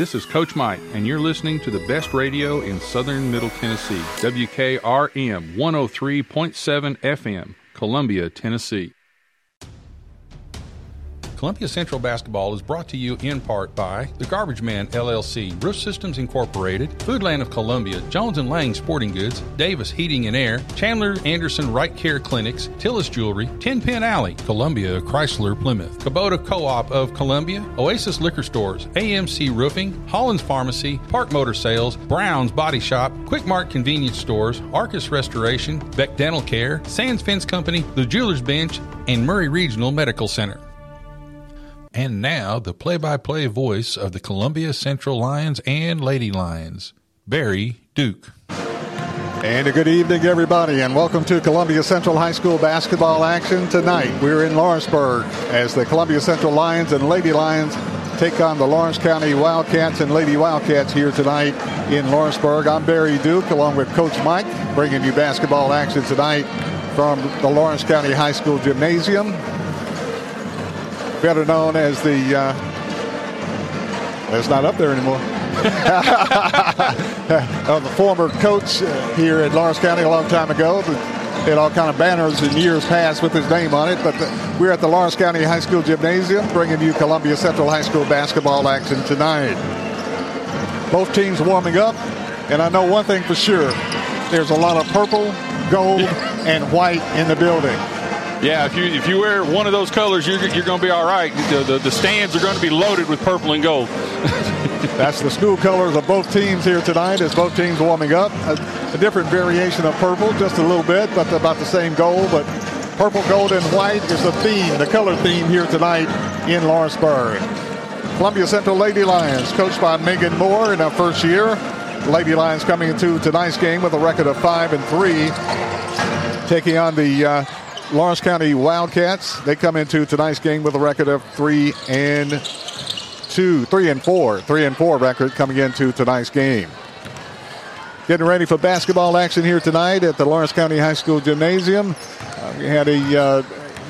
This is Coach Mike, and you're listening to the best radio in southern Middle Tennessee, WKRM 103.7 FM, Columbia, Tennessee. Columbia Central Basketball is brought to you in part by The Garbage Man LLC, Roof Systems Incorporated, Foodland of Columbia, Jones and Lang Sporting Goods, Davis Heating and Air, Chandler Anderson Right Care Clinics, Tillis Jewelry, Ten Pin Alley, Columbia Chrysler Plymouth, Kubota Co-op of Columbia, Oasis Liquor Stores, AMC Roofing, Holland's Pharmacy, Park Motor Sales, Brown's Body Shop, Quick Mart Convenience Stores, Arcus Restoration, Beck Dental Care, Sands Fence Company, The Jeweler's Bench, and Maury Regional Medical Center. And now, the play by play voice of the Columbia Central Lions and Lady Lions, Barry Duke. And a good evening, everybody, and welcome to Columbia Central High School basketball action tonight. We're in Lawrenceburg as the Columbia Central Lions and Lady Lions take on the Lawrence County Wildcats and Lady Wildcats here tonight in Lawrenceburg. I'm Barry Duke, along with Coach Mike, bringing you basketball action tonight from the Lawrence County High School Gymnasium better known as the. Uh, it's not up there anymore. uh, the former coach here at Lawrence County a long time ago. Had all kind of banners in years past with his name on it. But the, we're at the Lawrence County High School Gymnasium, bringing you Columbia Central High School basketball action tonight. Both teams warming up, and I know one thing for sure: there's a lot of purple, gold, and white in the building. Yeah, if you if you wear one of those colors, you're, you're going to be all right. The, the, the stands are going to be loaded with purple and gold. That's the school colors of both teams here tonight as both teams warming up. A, a, different variation of purple, just a little bit, but about the same goal. But purple, gold, and white is the theme, the color theme here tonight in Lawrenceburg. Columbia Central Lady Lions, coached by Megan Moore in her first year. Lady Lions coming into tonight's game with a record of five and three, taking on the uh, Lawrence County Wildcats. They come into tonight's game with a record of three and two, three and four, three and four record coming into tonight's game. Getting ready for basketball action here tonight at the Lawrence County High School Gymnasium. Uh, we had a uh,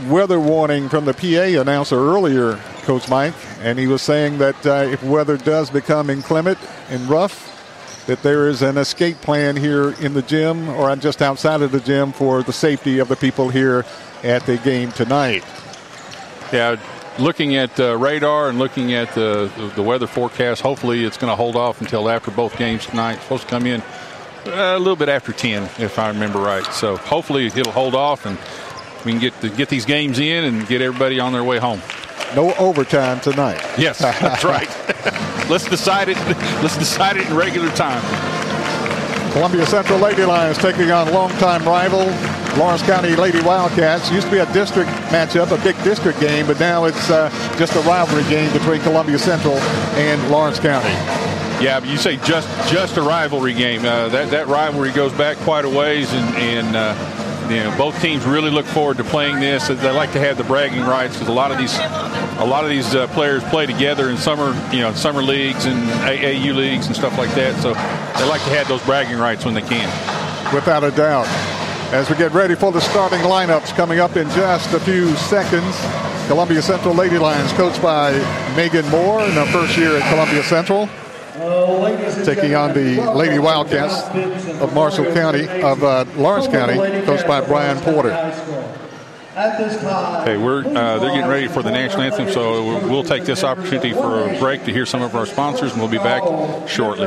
weather warning from the PA announcer earlier, Coach Mike, and he was saying that uh, if weather does become inclement and rough, that there is an escape plan here in the gym or just outside of the gym for the safety of the people here at the game tonight. Yeah, looking at uh, radar and looking at the, the weather forecast, hopefully it's going to hold off until after both games tonight. It's supposed to come in uh, a little bit after 10, if I remember right. So hopefully it'll hold off and we can get to get these games in and get everybody on their way home. No overtime tonight. Yes, that's right. let's decide it. Let's decide it in regular time. Columbia Central Lady Lions taking on longtime rival Lawrence County Lady Wildcats. Used to be a district matchup, a big district game, but now it's uh, just a rivalry game between Columbia Central and Lawrence County. Yeah, but you say just just a rivalry game. Uh, that that rivalry goes back quite a ways, and, and uh, you know, both teams really look forward to playing this. They like to have the bragging rights because a lot of these, a lot of these uh, players play together in summer, you know, summer leagues and AAU leagues and stuff like that. So they like to have those bragging rights when they can. Without a doubt. As we get ready for the starting lineups coming up in just a few seconds, Columbia Central Lady Lions, coached by Megan Moore in her first year at Columbia Central taking on the Lady Wildcats of Marshall County, of uh, Lawrence County, coached by Brian Porter. Okay, we're uh, they're getting ready for the national anthem, so we'll take this opportunity for a break to hear some of our sponsors, and we'll be back shortly.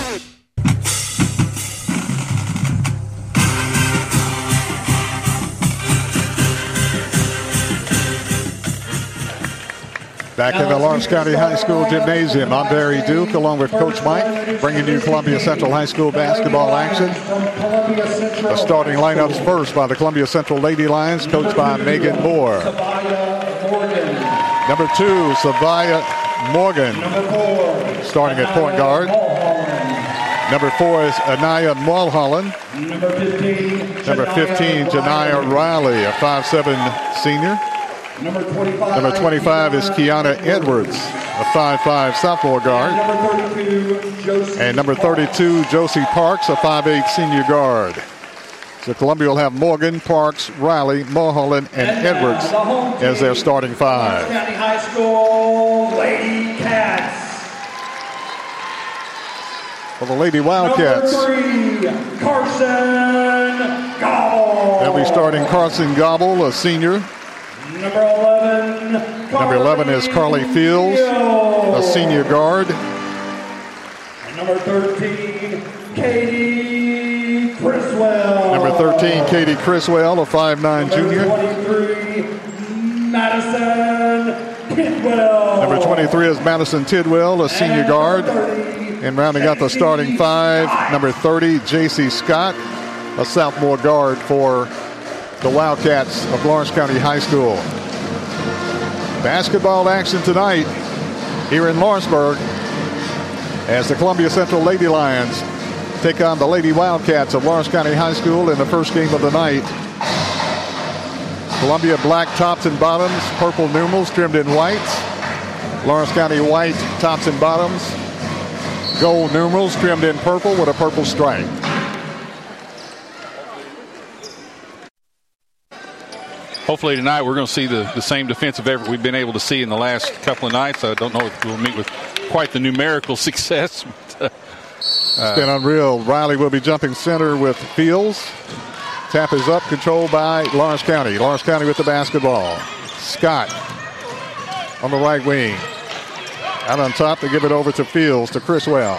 Back in the Lawrence County High School Gymnasium, I'm Barry Duke along with Coach Mike, bringing you Columbia Central High School basketball action. The starting lineups first by the Columbia Central Lady Lions, coached by Megan Moore. Number two, Savia Morgan, starting at point guard. Number four is Anaya Mulholland. Number 15, Janiyah Riley, a 5'7 senior. Number 25, number 25 is Kiana Edwards, a 5'5 sophomore guard. And number 32, Josie Parks, a 5'8 senior guard. So Columbia will have Morgan, Parks, Riley, Mulholland, and Edwards as their starting five. County High School Lady Cats. For the Lady Wildcats. Number three, Carson Gobble. They'll be starting Carson Gobble, a senior. Number 11. Number 11 is Carly Fields, a senior guard. And number 13, Katie Criswell. Number 13, Katie Criswell, a 5'9 junior. Number 23, Madison Tidwell. Number 23 is Madison Tidwell, a senior guard. And rounding out the starting five, number 30, J.C. Scott, a sophomore guard for the Wildcats of Lawrence County High School. Basketball action tonight here in Lawrenceburg as the Columbia Central Lady Lions take on the Lady Wildcats of Lawrence County High School in the first game of the night. Columbia black tops and bottoms, purple numerals trimmed in white. Lawrence County white tops and bottoms, gold numerals trimmed in purple with a purple stripe. Hopefully tonight we're going to see the, the same defensive effort we've been able to see in the last couple of nights. I don't know if we'll meet with quite the numerical success. But, uh, it's been unreal. Riley will be jumping center with Fields. Tap is up, controlled by Lawrence County. Lawrence County with the basketball. Scott on the right wing. Out on top to give it over to Fields to Criswell.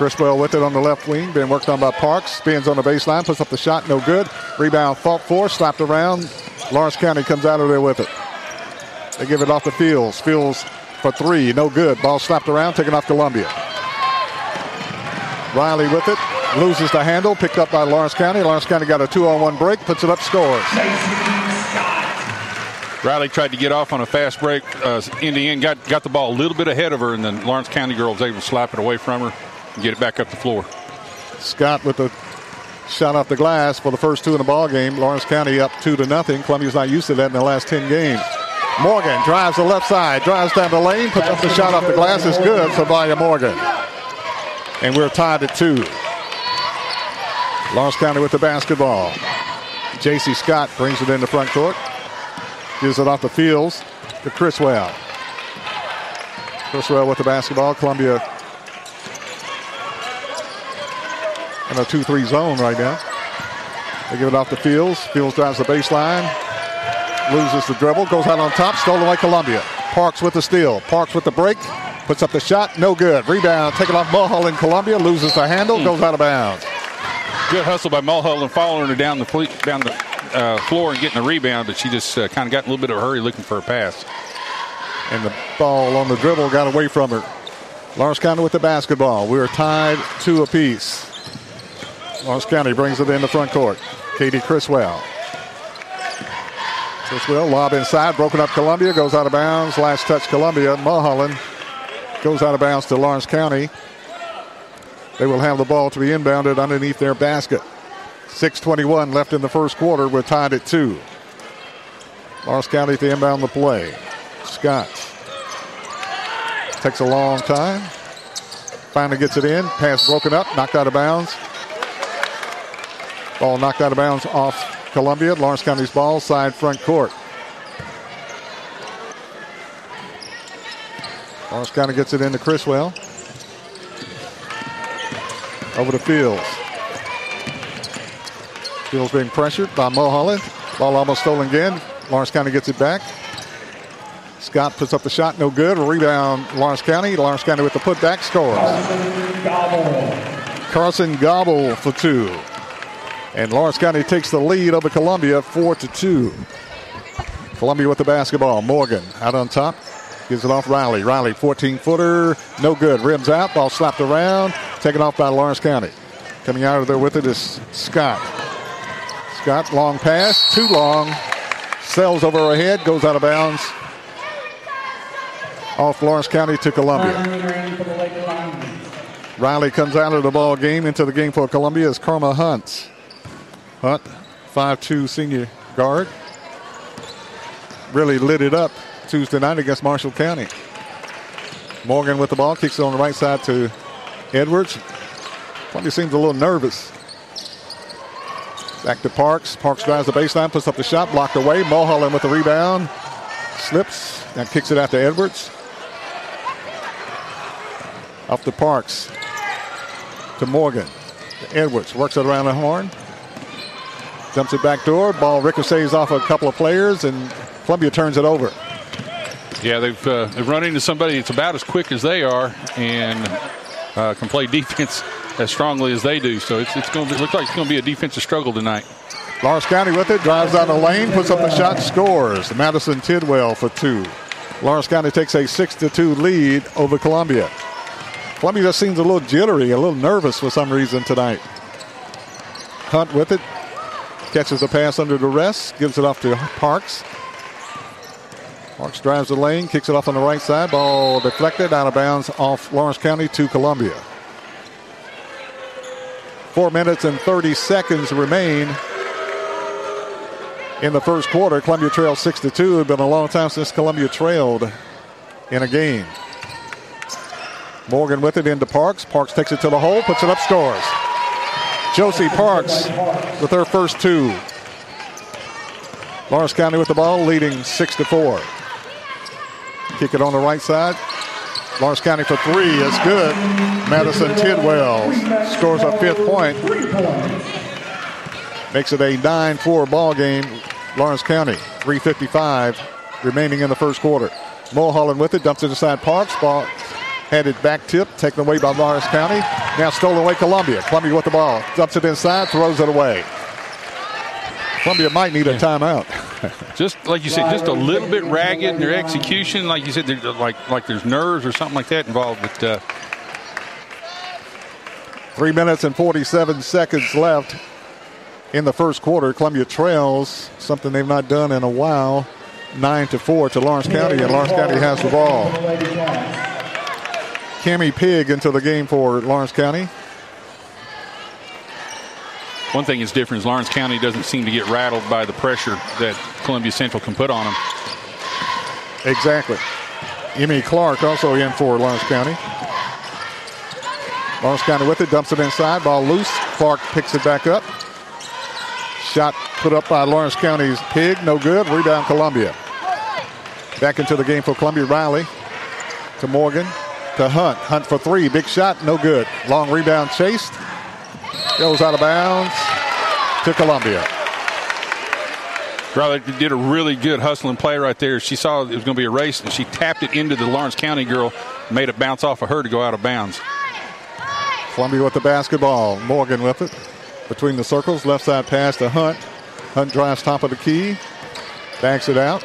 Criswell with it on the left wing, being worked on by Parks. Spins on the baseline, puts up the shot, no good. Rebound fought for, slapped around. Lawrence County comes out of there with it. They give it off to Fields. Fields for three, no good. Ball slapped around, taken off Columbia. Riley with it, loses the handle, picked up by Lawrence County. Lawrence County got a two on one break, puts it up, scores. Riley tried to get off on a fast break uh, in the end, got, got the ball a little bit ahead of her, and then Lawrence County girl was able to slap it away from her get it back up the floor. Scott with the shot off the glass for the first two in the ball game. Lawrence County up two to nothing. Columbia's not used to that in the last 10 games. Morgan drives the left side, drives down the lane, puts up the shot off the glass. It's good for Vaya Morgan. And we're tied at two. Lawrence County with the basketball. J.C. Scott brings it in the front court. Gives it off the fields to Criswell. Criswell with the basketball. Columbia in a 2-3 zone right now. They give it off the Fields. Fields drives the baseline. Loses the dribble. Goes out on top. Stolen by Columbia. Parks with the steal. Parks with the break. Puts up the shot. No good. Rebound. Taken off Mulholland. Columbia. Loses the handle. Mm. Goes out of bounds. Good hustle by Mulholland following her down the down the uh, floor and getting the rebound, but she just uh, kind of got in a little bit of a hurry looking for a pass. And the ball on the dribble got away from her. Lawrence County with the basketball. We are tied two apiece. Lawrence County brings it in the front court. Katie Criswell. Criswell lob inside, broken up Columbia, goes out of bounds. Last touch Columbia. Mulholland goes out of bounds to Lawrence County. They will have the ball to be inbounded underneath their basket. 6.21 left in the first quarter. We're tied at two. Lawrence County to inbound the play. Scott takes a long time. Finally gets it in. Pass broken up, knocked out of bounds. Ball knocked out of bounds off Columbia. Lawrence County's ball, side front court. Lawrence County gets it into Criswell. Over to Fields. Fields being pressured by Mulholland. Ball almost stolen again. Lawrence County gets it back. Scott puts up the shot, no good. Rebound, Lawrence County. Lawrence County with the putback scores. Carson Gobble for two. And Lawrence County takes the lead over Columbia, four to two. Columbia with the basketball. Morgan out on top. Gives it off Riley. Riley, 14 footer, no good. Rims out, ball slapped around, taken off by Lawrence County. Coming out of there with it is Scott. Scott, long pass, too long. Sails over her head, goes out of bounds. Off Lawrence County to Columbia. Riley comes out of the ball game into the game for Columbia is Karma Hunt. Hunt, 5'2 senior guard. Really lit it up Tuesday night against Marshall County. Morgan with the ball, kicks it on the right side to Edwards. Columbia seems a little nervous. Back to Parks. Parks drives the baseline, puts up the shot, blocked away. Mulholland with the rebound. Slips and kicks it out to Edwards. Up to Parks. To Morgan. To Edwards. Works it around the horn. Dumps it back door. Ball ricochets off a couple of players, and Columbia turns it over. Yeah, they've, uh, they've run into somebody that's about as quick as they are and uh, can play defense as strongly as they do. So it's, it's going to look like it's going to be a defensive struggle tonight. Lawrence County with it, drives down the lane, puts up the shot, scores. Madison Tidwell for two. Lawrence County takes a six to two lead over Columbia. Columbia just seems a little jittery, a little nervous for some reason tonight. Hunt with it, catches the pass under duress, gives it off to Parks. Parks drives the lane, kicks it off on the right side. Ball deflected out of bounds off Lawrence County to Columbia. Four minutes and 30 seconds remain in the first quarter. Columbia trails 6 to 2. It's been a long time since Columbia trailed in a game. Morgan with it into Parks. Parks takes it to the hole, puts it up, scores. Josie Parks with her first two. Lawrence County with the ball, leading 6 to 4. Kick it on the right side. Lawrence County for three is good. Madison Tidwell scores a fifth point. Makes it a 9-4 ball game. Lawrence County, 3.55 remaining in the first quarter. Mulholland with it, dumps it inside Parks. Ball headed back tip, taken away by Lawrence County. Now stolen away Columbia. Columbia with the ball. Dumps it inside, throws it away. Columbia might need a timeout. just like you said, just a little bit ragged in their execution. Like you said, like like there's nerves or something like that involved. But uh... three minutes and 47 seconds left in the first quarter. Columbia trails something they've not done in a while, nine to four to Lawrence County, and Lawrence County has the ball. Cami Pig into the game for Lawrence County. One thing is different is Lawrence County doesn't seem to get rattled by the pressure that Columbia Central can put on them. Exactly. Emmy Clark also in for Lawrence County. Lawrence County with it, dumps it inside, ball loose. Clark picks it back up. Shot put up by Lawrence County's Pig, no good. Rebound Columbia. Back into the game for Columbia Riley to Morgan to Hunt. Hunt for three, big shot, no good. Long rebound chased. Goes out of bounds to Columbia. Riley did a really good hustling play right there. She saw it was going to be a race, and she tapped it into the Lawrence County girl, made it bounce off of her to go out of bounds. Columbia with the basketball. Morgan with it. Between the circles, left side pass to Hunt. Hunt drives top of the key, backs it out,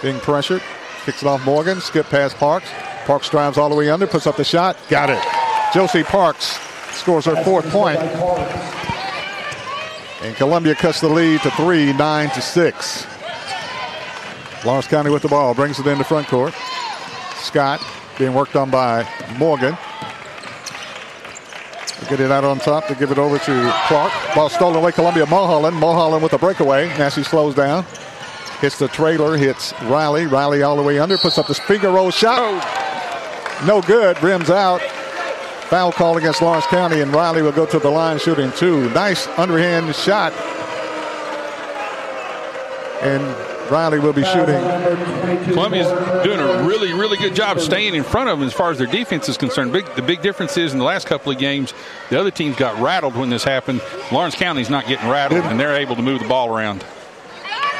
being pressured, kicks it off Morgan, skip past Parks. Parks drives all the way under, puts up the shot, got it. Josie Parks scores her fourth point. And Columbia cuts the lead to three, nine to six. Lawrence County with the ball, brings it into front court. Scott being worked on by Morgan. Get it out on top to give it over to Clark. Ball stolen away. Columbia Mulholland. Mulholland with a breakaway. She slows down. Hits the trailer. Hits Riley. Riley all the way under. Puts up the finger roll shot. Oh. No good. Rims out. Foul call against Lawrence County, and Riley will go to the line shooting two. Nice underhand shot. And Riley will be shooting. Columbia's doing a really, really good job staying in front of them as far as their defense is concerned. Big, the big difference is in the last couple of games, the other teams got rattled when this happened. Lawrence County's not getting rattled, and they're able to move the ball around.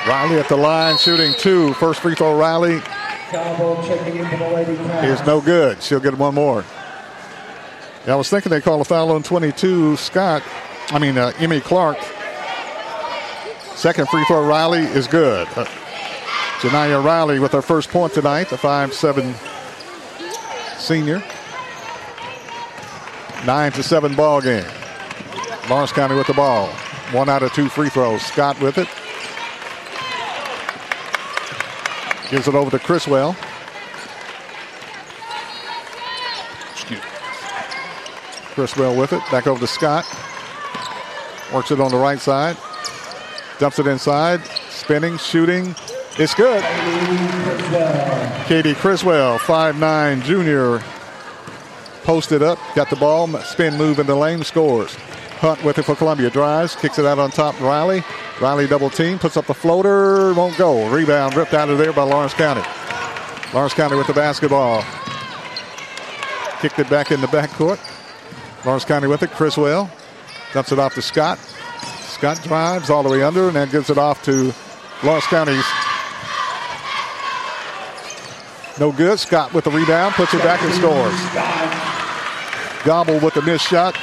Riley at the line shooting two. First free throw, Riley is no good. She'll get one more. Yeah, I was thinking they called a foul on 22. Scott, I mean, uh, Emmy Clark. Second free throw, Riley is good. Uh, Riley with her first point tonight, the five-seven senior. 9 to 7 ball game. Lawrence County with the ball. One out of two free throws. Scott with it. Gives it over to Criswell. Criswell with it. Back over to Scott. Works it on the right side. Dumps it inside. Spinning, shooting. It's good. Katie Criswell, 5'9 junior. Posted up. Got the ball. Spin move in the lane. Scores. Hunt with it for Columbia. Drives. Kicks it out on top. Riley. Riley double team. Puts up the floater. Won't go. Rebound ripped out of there by Lawrence County. Lawrence County with the basketball. Kicked it back in the backcourt. Lawrence County with it. Criswell dumps it off to Scott. Scott drives all the way under and then gives it off to Lawrence County's. No good. Scott with the rebound, puts it back and scores. Gobble with the missed shot.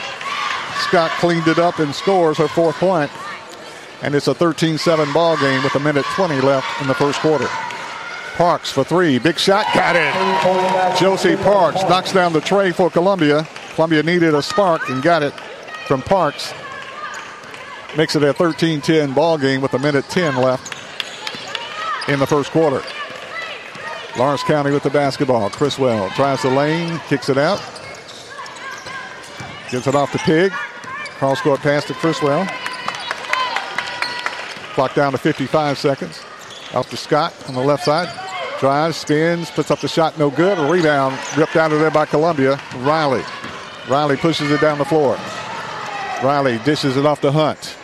Scott cleaned it up and scores her fourth point. And it's a 13-7 ball game with a minute 20 left in the first quarter. Parks for three. Big shot. Got it. Josie Parks knocks down the tray for Columbia. Columbia needed a spark and got it from Parks. Makes it a 13-10 ball game with a minute 10 left in the first quarter. Lawrence County with the basketball. Criswell tries the lane, kicks it out. Gives it off to Pig. Cross court pass to Criswell. Clock down to 55 seconds. Off to Scott on the left side. Drives, spins, puts up the shot, no good. A rebound ripped out of there by Columbia. Riley. Riley pushes it down the floor. Riley dishes it off to Hunt.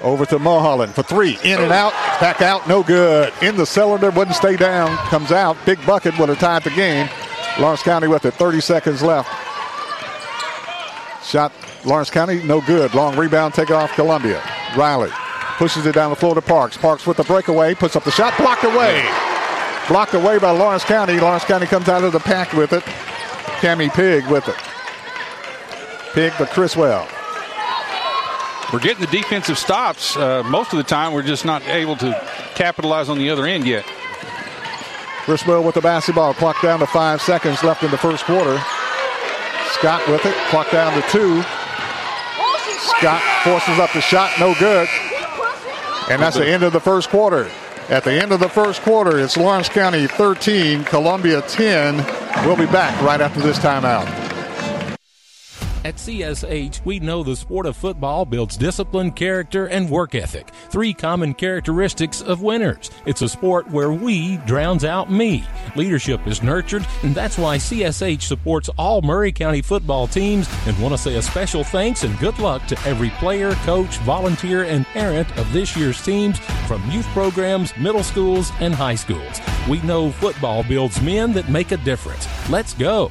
Over to Mulholland for three. In and out. Back out. No good. In the cylinder. Wouldn't stay down. Comes out. Big bucket would have tied the game. Lawrence County with it. 30 seconds left. Shot Lawrence County. No good. Long rebound. Take it off Columbia. Riley pushes it down the floor to Parks. Parks with the breakaway. Puts up the shot. Blocked away. Blocked away by Lawrence County. Lawrence County comes out of the pack with it. Cammy Pig with it. Pig to Criswell. We're getting the defensive stops. Uh, most of the time, we're just not able to capitalize on the other end yet. Criswell with the basketball. Clock down to five seconds left in the first quarter. Scott with it. Clock down to two. Scott forces up the shot. No good. And that's the end of the first quarter. At the end of the first quarter, it's Lawrence County 13, Columbia 10. We'll be back right after this timeout. At CSH, we know the sport of football builds discipline, character, and work ethic. Three common characteristics of winners. It's a sport where we drowns out me. Leadership is nurtured, and that's why CSH supports all Maury County football teams and want to say a special thanks and good luck to every player, coach, volunteer, and parent of this year's teams from youth programs, middle schools, and high schools. We know football builds men that make a difference. Let's go.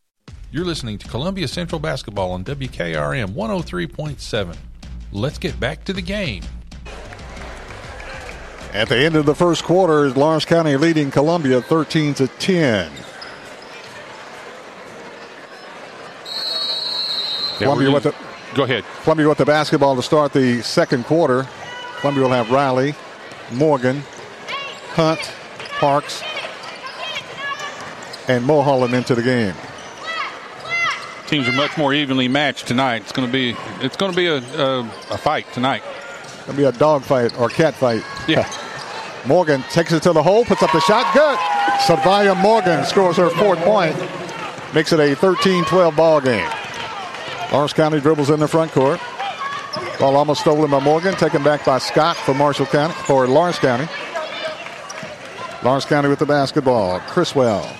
You're listening to Columbia Central Basketball on WKRM 103.7. Let's get back to the game. At the end of the first quarter, Lawrence County leading Columbia 13 to 10. Columbia with the Go ahead. Columbia with the basketball to start the second quarter. Columbia will have Riley, Morgan, Hunt, Parks, and Mulholland into the game. Teams are much more evenly matched tonight. It's going to be it's going to be a, a, a fight tonight. It'll be a dog fight or cat fight. Yeah. Morgan takes it to the hole, puts up the shot. Good. Savia Morgan scores her fourth point. Makes it a 13-12 ball game. Lawrence County dribbles in the front court. Ball almost stolen by Morgan, taken back by Scott for Marshall County, for Lawrence County. Lawrence County with the basketball. Criswell.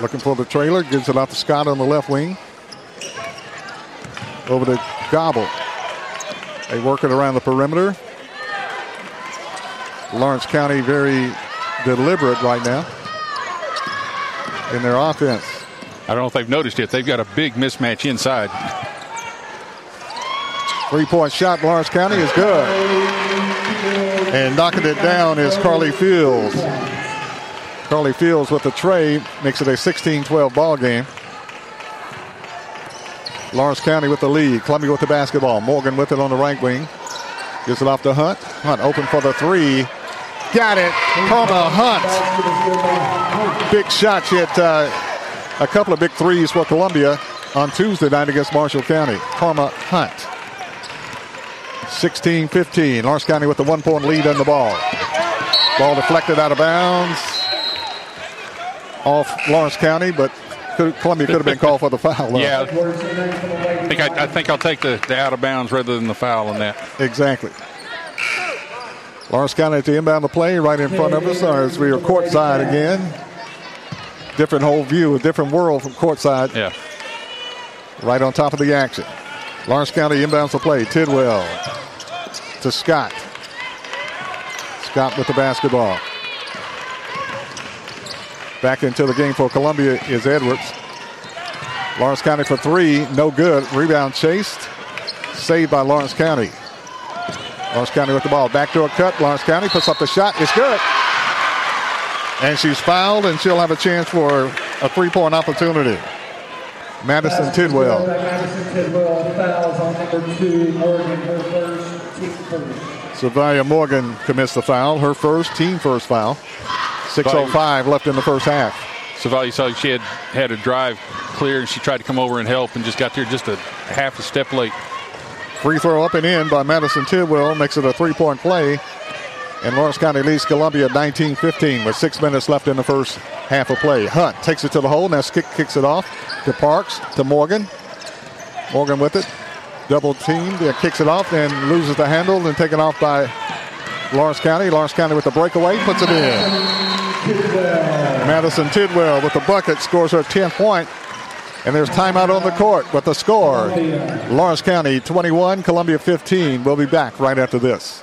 Looking for the trailer, gives it out to Scott on the left wing. Over to Gobble. They work it around the perimeter. Lawrence County very deliberate right now in their offense. I don't know if they've noticed yet. They've got a big mismatch inside. Three point shot, Lawrence County is good. And knocking it down is Carly Fields. Carly Fields with the tray makes it a 16 12 ball game. Lawrence County with the lead. Columbia with the basketball. Morgan with it on the right wing. Gives it off to Hunt. Hunt open for the three. Got it. Karma Hunt. Big shot. She had uh, a couple of big threes for Columbia on Tuesday night against Marshall County. Karma Hunt. 16 15. Lawrence County with the one point lead on the ball. Ball deflected out of bounds off Lawrence County, but could, Columbia could have been called for the foul. though. Yeah, I think, I, I think I'll take the, the out of bounds rather than the foul on that. Exactly. Lawrence County at the inbound of play right in front of us as we are courtside again. Different whole view, a different world from courtside. Yeah. Right on top of the action. Lawrence County inbounds the play. Tidwell to Scott. Scott with the basketball. Back into the game for Columbia is Edwards. Lawrence County for three, no good. Rebound chased, saved by Lawrence County. Lawrence County with the ball. Backdoor cut. Lawrence County puts up the shot. It's good. And she's fouled, and she'll have a chance for a three point opportunity. Madison Tidwell. Madison fouls on number two, Morgan, her first, team first. Morgan commits the foul, her first team first foul. 6.05 left in the first half. Savali saw she had had a drive clear and she tried to come over and help and just got there just a half a step late. Free throw up and in by Madison Tidwell makes it a three point play. And Lawrence County leads Columbia 19 15 with six minutes left in the first half of play. Hunt takes it to the hole. Now kick, kicks it off to Parks, to Morgan. Morgan with it. Double teamed. Yeah, kicks it off and loses the handle and taken off by Lawrence County. Lawrence County with the breakaway puts it in. Madison Tidwell with the bucket scores her 10th point. And there's timeout on the court with the score. Lawrence County 21, Columbia 15. We'll be back right after this.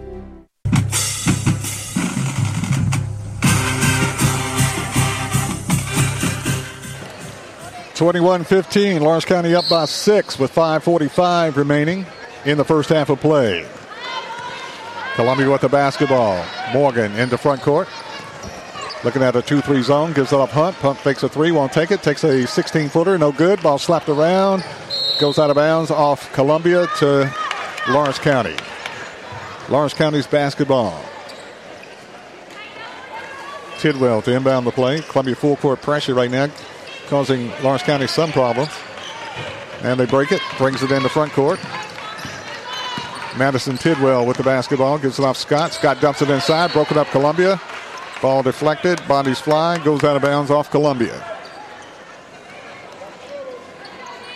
21-15, Lawrence County up by six with 5.45 remaining in the first half of play. Columbia with the basketball. Morgan into front court. Looking at a 2-3 zone, gives it up Hunt. Hunt fakes a three, won't take it. Takes a 16-footer, no good. Ball slapped around. Goes out of bounds off Columbia to Lawrence County. Lawrence County's basketball. Tidwell to inbound the play. Columbia full court pressure right now, causing Lawrence County some problems. And they break it, brings it into front court. Madison Tidwell with the basketball, gives it off Scott. Scott dumps it inside, broken up Columbia. Ball deflected, bodies fly, goes out of bounds off Columbia.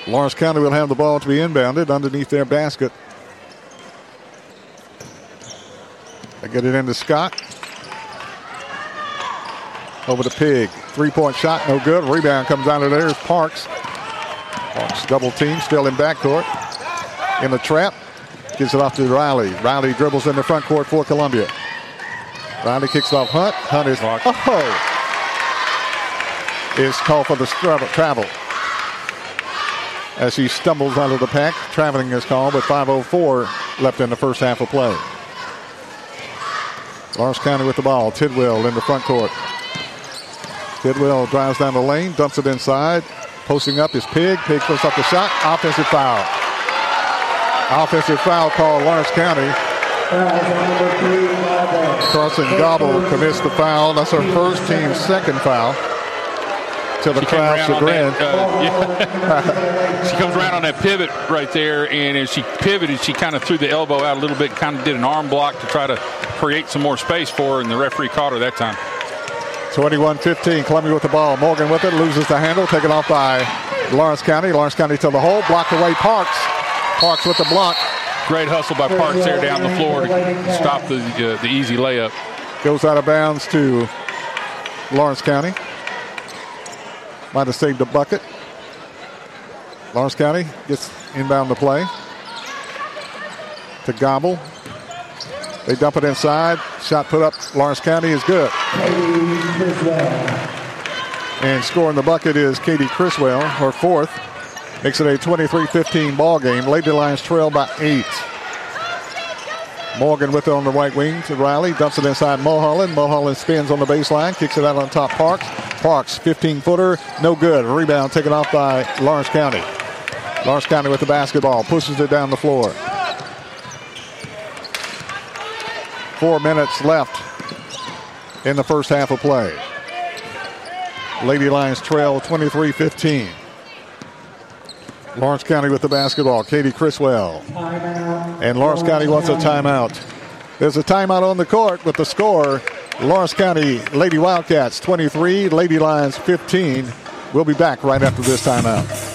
Lawrence County will have the ball to be inbounded underneath their basket. They get it into Scott. Over to Pig. Three point shot, no good. Rebound comes out of there. It's Parks. Double team, still in backcourt. In the trap. Gives it off to Riley. Riley dribbles in the front court for Columbia. Riley kicks off Hunt. Hunt is. Oh! Is called for the travel. As he stumbles out of the pack, traveling is called, but 5.04 left in the first half of play. Lawrence County with the ball. Tidwell in the front court. Tidwell drives down the lane, dumps it inside. Posting up is Pig. Pig puts up the shot. Offensive foul. Offensive foul called Lawrence County. Carson Gobble commits the foul. That's her first team's second foul. To the crowd's chagrin. uh, yeah. she comes around on that pivot right there, and as she pivoted, she kind of threw the elbow out a little bit, kind of did an arm block to try to create some more space for her, and the referee caught her that time. 21-15, Columbia with the ball. Morgan with it, loses the handle, taken off by Lawrence County. Lawrence County to the hole, blocked away Parks. Parks with the block. Great hustle by Parks there down the floor to stop the uh, the easy layup. Goes out of bounds to Lawrence County. Might have saved a bucket. Lawrence County gets inbound to play. To Gobble. They dump it inside. Shot put up. Lawrence County is good. And scoring the bucket is Katie Criswell, her fourth. Makes it a 23-15 ball game. Lady Lions trail by eight. Morgan with it on the right wing to Riley. Dumps it inside Mulholland. Mulholland spins on the baseline. Kicks it out on top Parks. Parks, 15-footer. No good. Rebound taken off by Lawrence County. Lawrence County with the basketball. Pushes it down the floor. Four minutes left in the first half of play. Lady Lions trail 23-15. Lawrence County with the basketball. Katie Criswell. And Lawrence County wants a timeout. There's a timeout on the court with the score. Lawrence County Lady Wildcats 23, Lady Lions 15. We'll be back right after this timeout.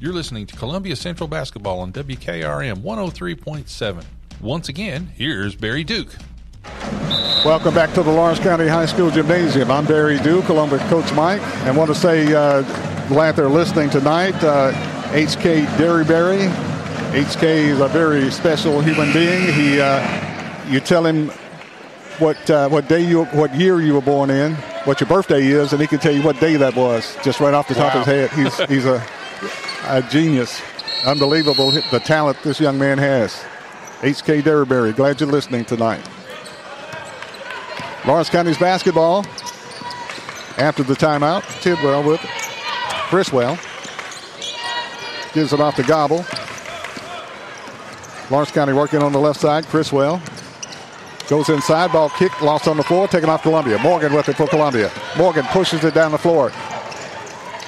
You're listening to Columbia Central Basketball on WKRM 103.7. Once again, here's Barry Duke. Welcome back to the Lawrence County High School Gymnasium. I'm Barry Duke, along with Coach Mike, and want to say uh, glad they're listening tonight. Uh, HK Derryberry. HK is a very special human being. He, uh, you tell him what uh, what day you what year you were born in, what your birthday is, and he can tell you what day that was just right off the top Wow. of his head. He's he's a a genius. Unbelievable the talent this young man has. HK Derryberry, glad you're listening tonight. Lawrence County's basketball after the timeout. Tidwell with it. Criswell gives it off to Gobble. Lawrence County working on the left side. Criswell goes inside. Ball kicked, lost on the floor, taken off Columbia. Morgan with it for Columbia. Morgan pushes it down the floor.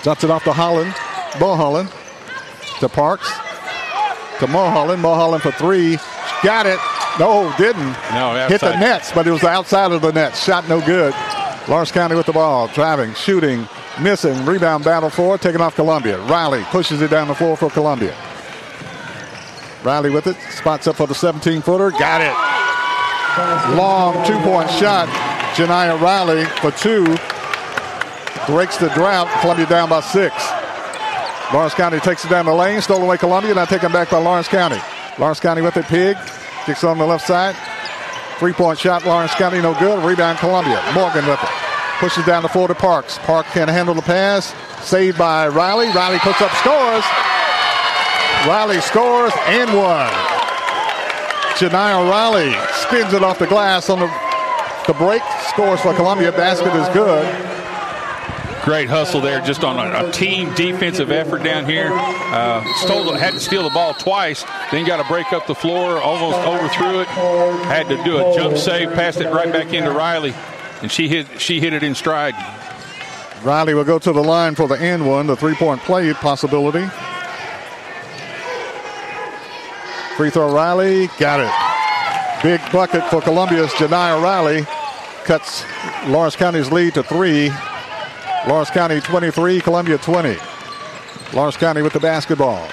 Dumps it off to Holland. Mulholland to Parks. To Mulholland. Mulholland for three. Got it. No, didn't. No, Hit the nets, but it was outside of the nets. Shot no good. Lawrence County with the ball. Driving, shooting, missing. Rebound battle for. Taking off Columbia. Riley pushes it down the floor for Columbia. Riley with it. Spots up for the 17 footer. Got it. Long two point shot. Janiyah Riley for two. Breaks the drought. Columbia down by six. Lawrence County takes it down the lane. Stolen away Columbia. Now taken back by Lawrence County. Lawrence County with it. Pig. Kicks on the left side. Three point shot. Lawrence County no good. Rebound Columbia. Morgan with it. Pushes down the floor to Parks. Park can't handle the pass. Saved by Riley. Riley puts up scores. Riley scores and one. Janiyah Riley spins it off the glass on the, the break. Scores for Columbia. Basket is good. Great hustle there, just on a, a team defensive effort down here. Uh, stole, had to steal the ball twice, then got to break up the floor, almost overthrew it. Had to do a jump save, passed it right back into Riley. and she hit she hit it in stride. Riley will go to the line for the end one, the three point play possibility. Free throw, Riley. Got it. Big bucket for Columbia's Janiyah Riley. Cuts Lawrence County's lead to three. Lawrence County 23, Columbia 20. Lawrence County with the basketball.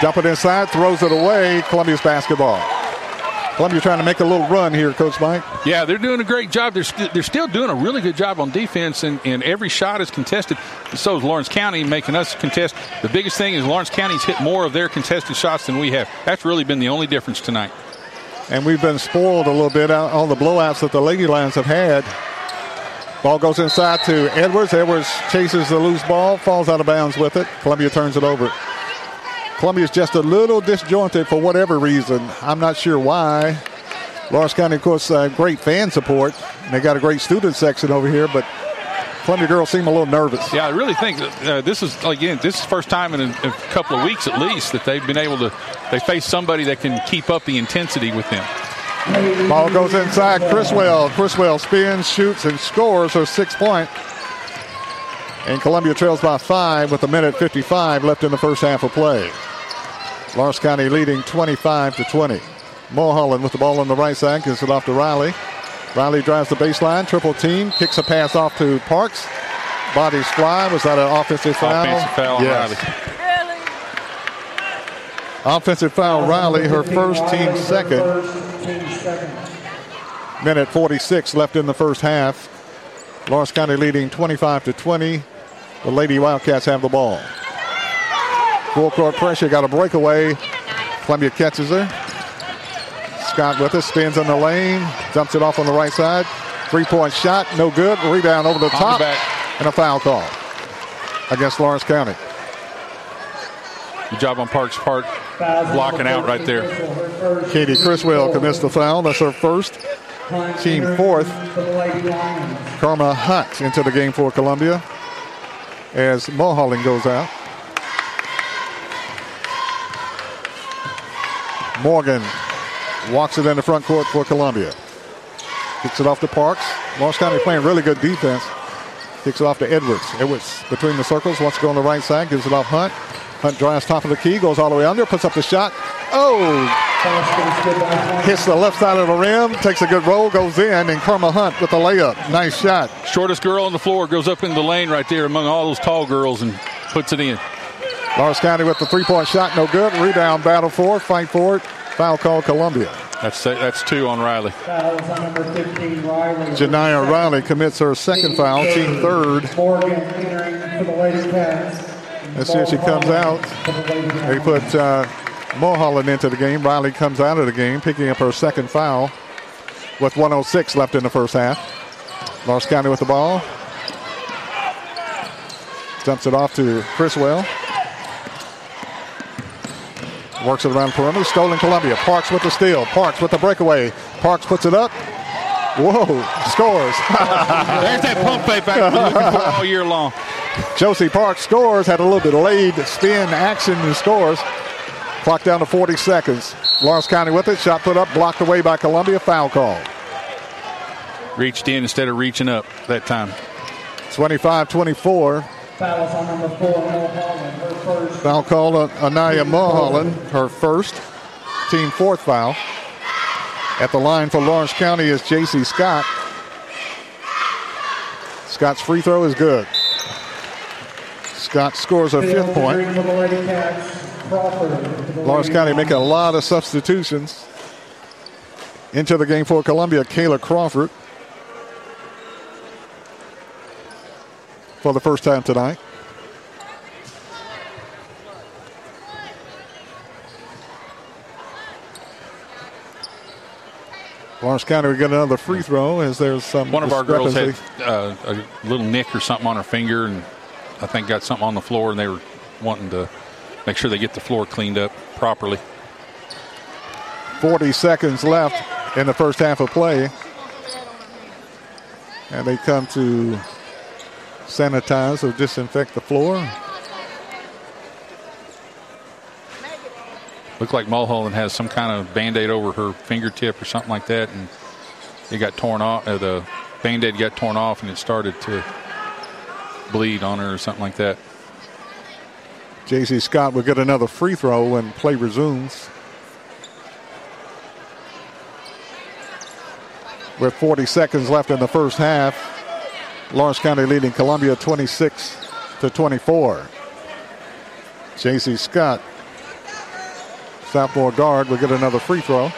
Dump it inside, throws it away. Columbia's basketball. Columbia trying to make a little run here, Coach Mike. Yeah, they're doing a great job. They're, st- they're still doing a really good job on defense, and, and every shot is contested. So is Lawrence County making us contest. The biggest thing is Lawrence County's hit more of their contested shots than we have. That's really been the only difference tonight. And we've been spoiled a little bit on all the blowouts that the Lady Lions have had. Ball goes inside to Edwards. Edwards chases the loose ball, falls out of bounds with it. Columbia turns it over. Columbia's just a little disjointed for whatever reason. I'm not sure why. Lawrence County, of course, uh, great fan support. And they got a great student section over here, but Columbia girls seem a little nervous. Yeah, I really think that, uh, this is again this is first time in a, a, couple of weeks at least that they've been able to they face somebody that can keep up the intensity with them. Ball goes inside. Criswell. Criswell spins, shoots, and scores her six point. And Columbia trails by five with a minute 55 left in the first half of play. Lawrence County leading 25 to 20. Mulholland with the ball on the right side gives it off to Riley. Riley drives the baseline, triple team, kicks a pass off to Parks. Bodies fly. Was that an offensive foul? Offensive foul yes. Riley. Offensive foul Riley, her first team second. Minute 46 left in the first half. Lawrence County leading 25 to 20. The Lady Wildcats have the ball. Full court pressure, got a breakaway. Columbia catches her. Scott with it, spins in the lane, dumps it off on the right side. Three point shot, no good. Rebound over the top. The and a foul call against Lawrence County. Good job on Parks Park blocking out right there. Katie Criswell commits the foul. That's her first. Team fourth. Karma Hunt into the game for Columbia as Mulholland goes out. Morgan walks it in the front court for Columbia. Kicks it off to Parks. Lawrence County playing really good defense. Kicks it off to Edwards. Edwards between the circles, wants to go on the right side, gives it off Hunt. Hunt drives top of the key, goes all the way under, puts up the shot. Oh! Hits the left side of the rim, takes a good roll, goes in, and Karma Hunt with the layup. Nice shot. Shortest girl on the floor goes up in the lane right there among all those tall girls and puts it in. Lawrence County with the three point shot, no good. Rebound, battle for it, fight for it. Foul call, Columbia. That's that's two on Riley. Janiyah Riley commits her second foul, team third. Let's see if she comes out. They put uh, Mulholland into the game. Riley comes out of the game, picking up her second foul with 106 left in the first half. Lawrence County with the ball. Dumps it off to Criswell. Works it around perimeter. Stolen Columbia. Parks with the steal. Parks with the breakaway. Parks puts it up. Whoa, scores. There's that pump fake back we're looking for all year long. Josie Parks scores, had a little bit of laid spin action and scores. Clock down to 40 seconds. Lawrence County with it. Shot put up, blocked away by Columbia. Foul call. Reached in instead of reaching up that time. 25 24. Foul on number four, Mulholland, her first. Foul call on Anaya Mulholland, her first. Team fourth foul. At the line for Lawrence County is J.C. Scott. Scott's free throw is good. Scott scores a fifth point. Lawrence County making a lot of substitutions into the game for Columbia. Kayla Crawford for the first time tonight. Lawrence County will get another free throw as there's some. One of our girls had uh, a little nick or something on her finger, and I think got something on the floor, and they were wanting to make sure they get the floor cleaned up properly. 40 seconds left in the first half of play. And they come to sanitize or disinfect the floor. Looked like Mulholland has some kind of band aid over her fingertip or something like that. And it got torn off. Uh, the band-aid got torn off, and it started to bleed on her or something like that. J.C. Scott will get another free throw and play resumes. With 40 seconds left in the first half, Lawrence County leading Columbia 26 to 24. J.C. Scott, sophomore guard, will get another free throw.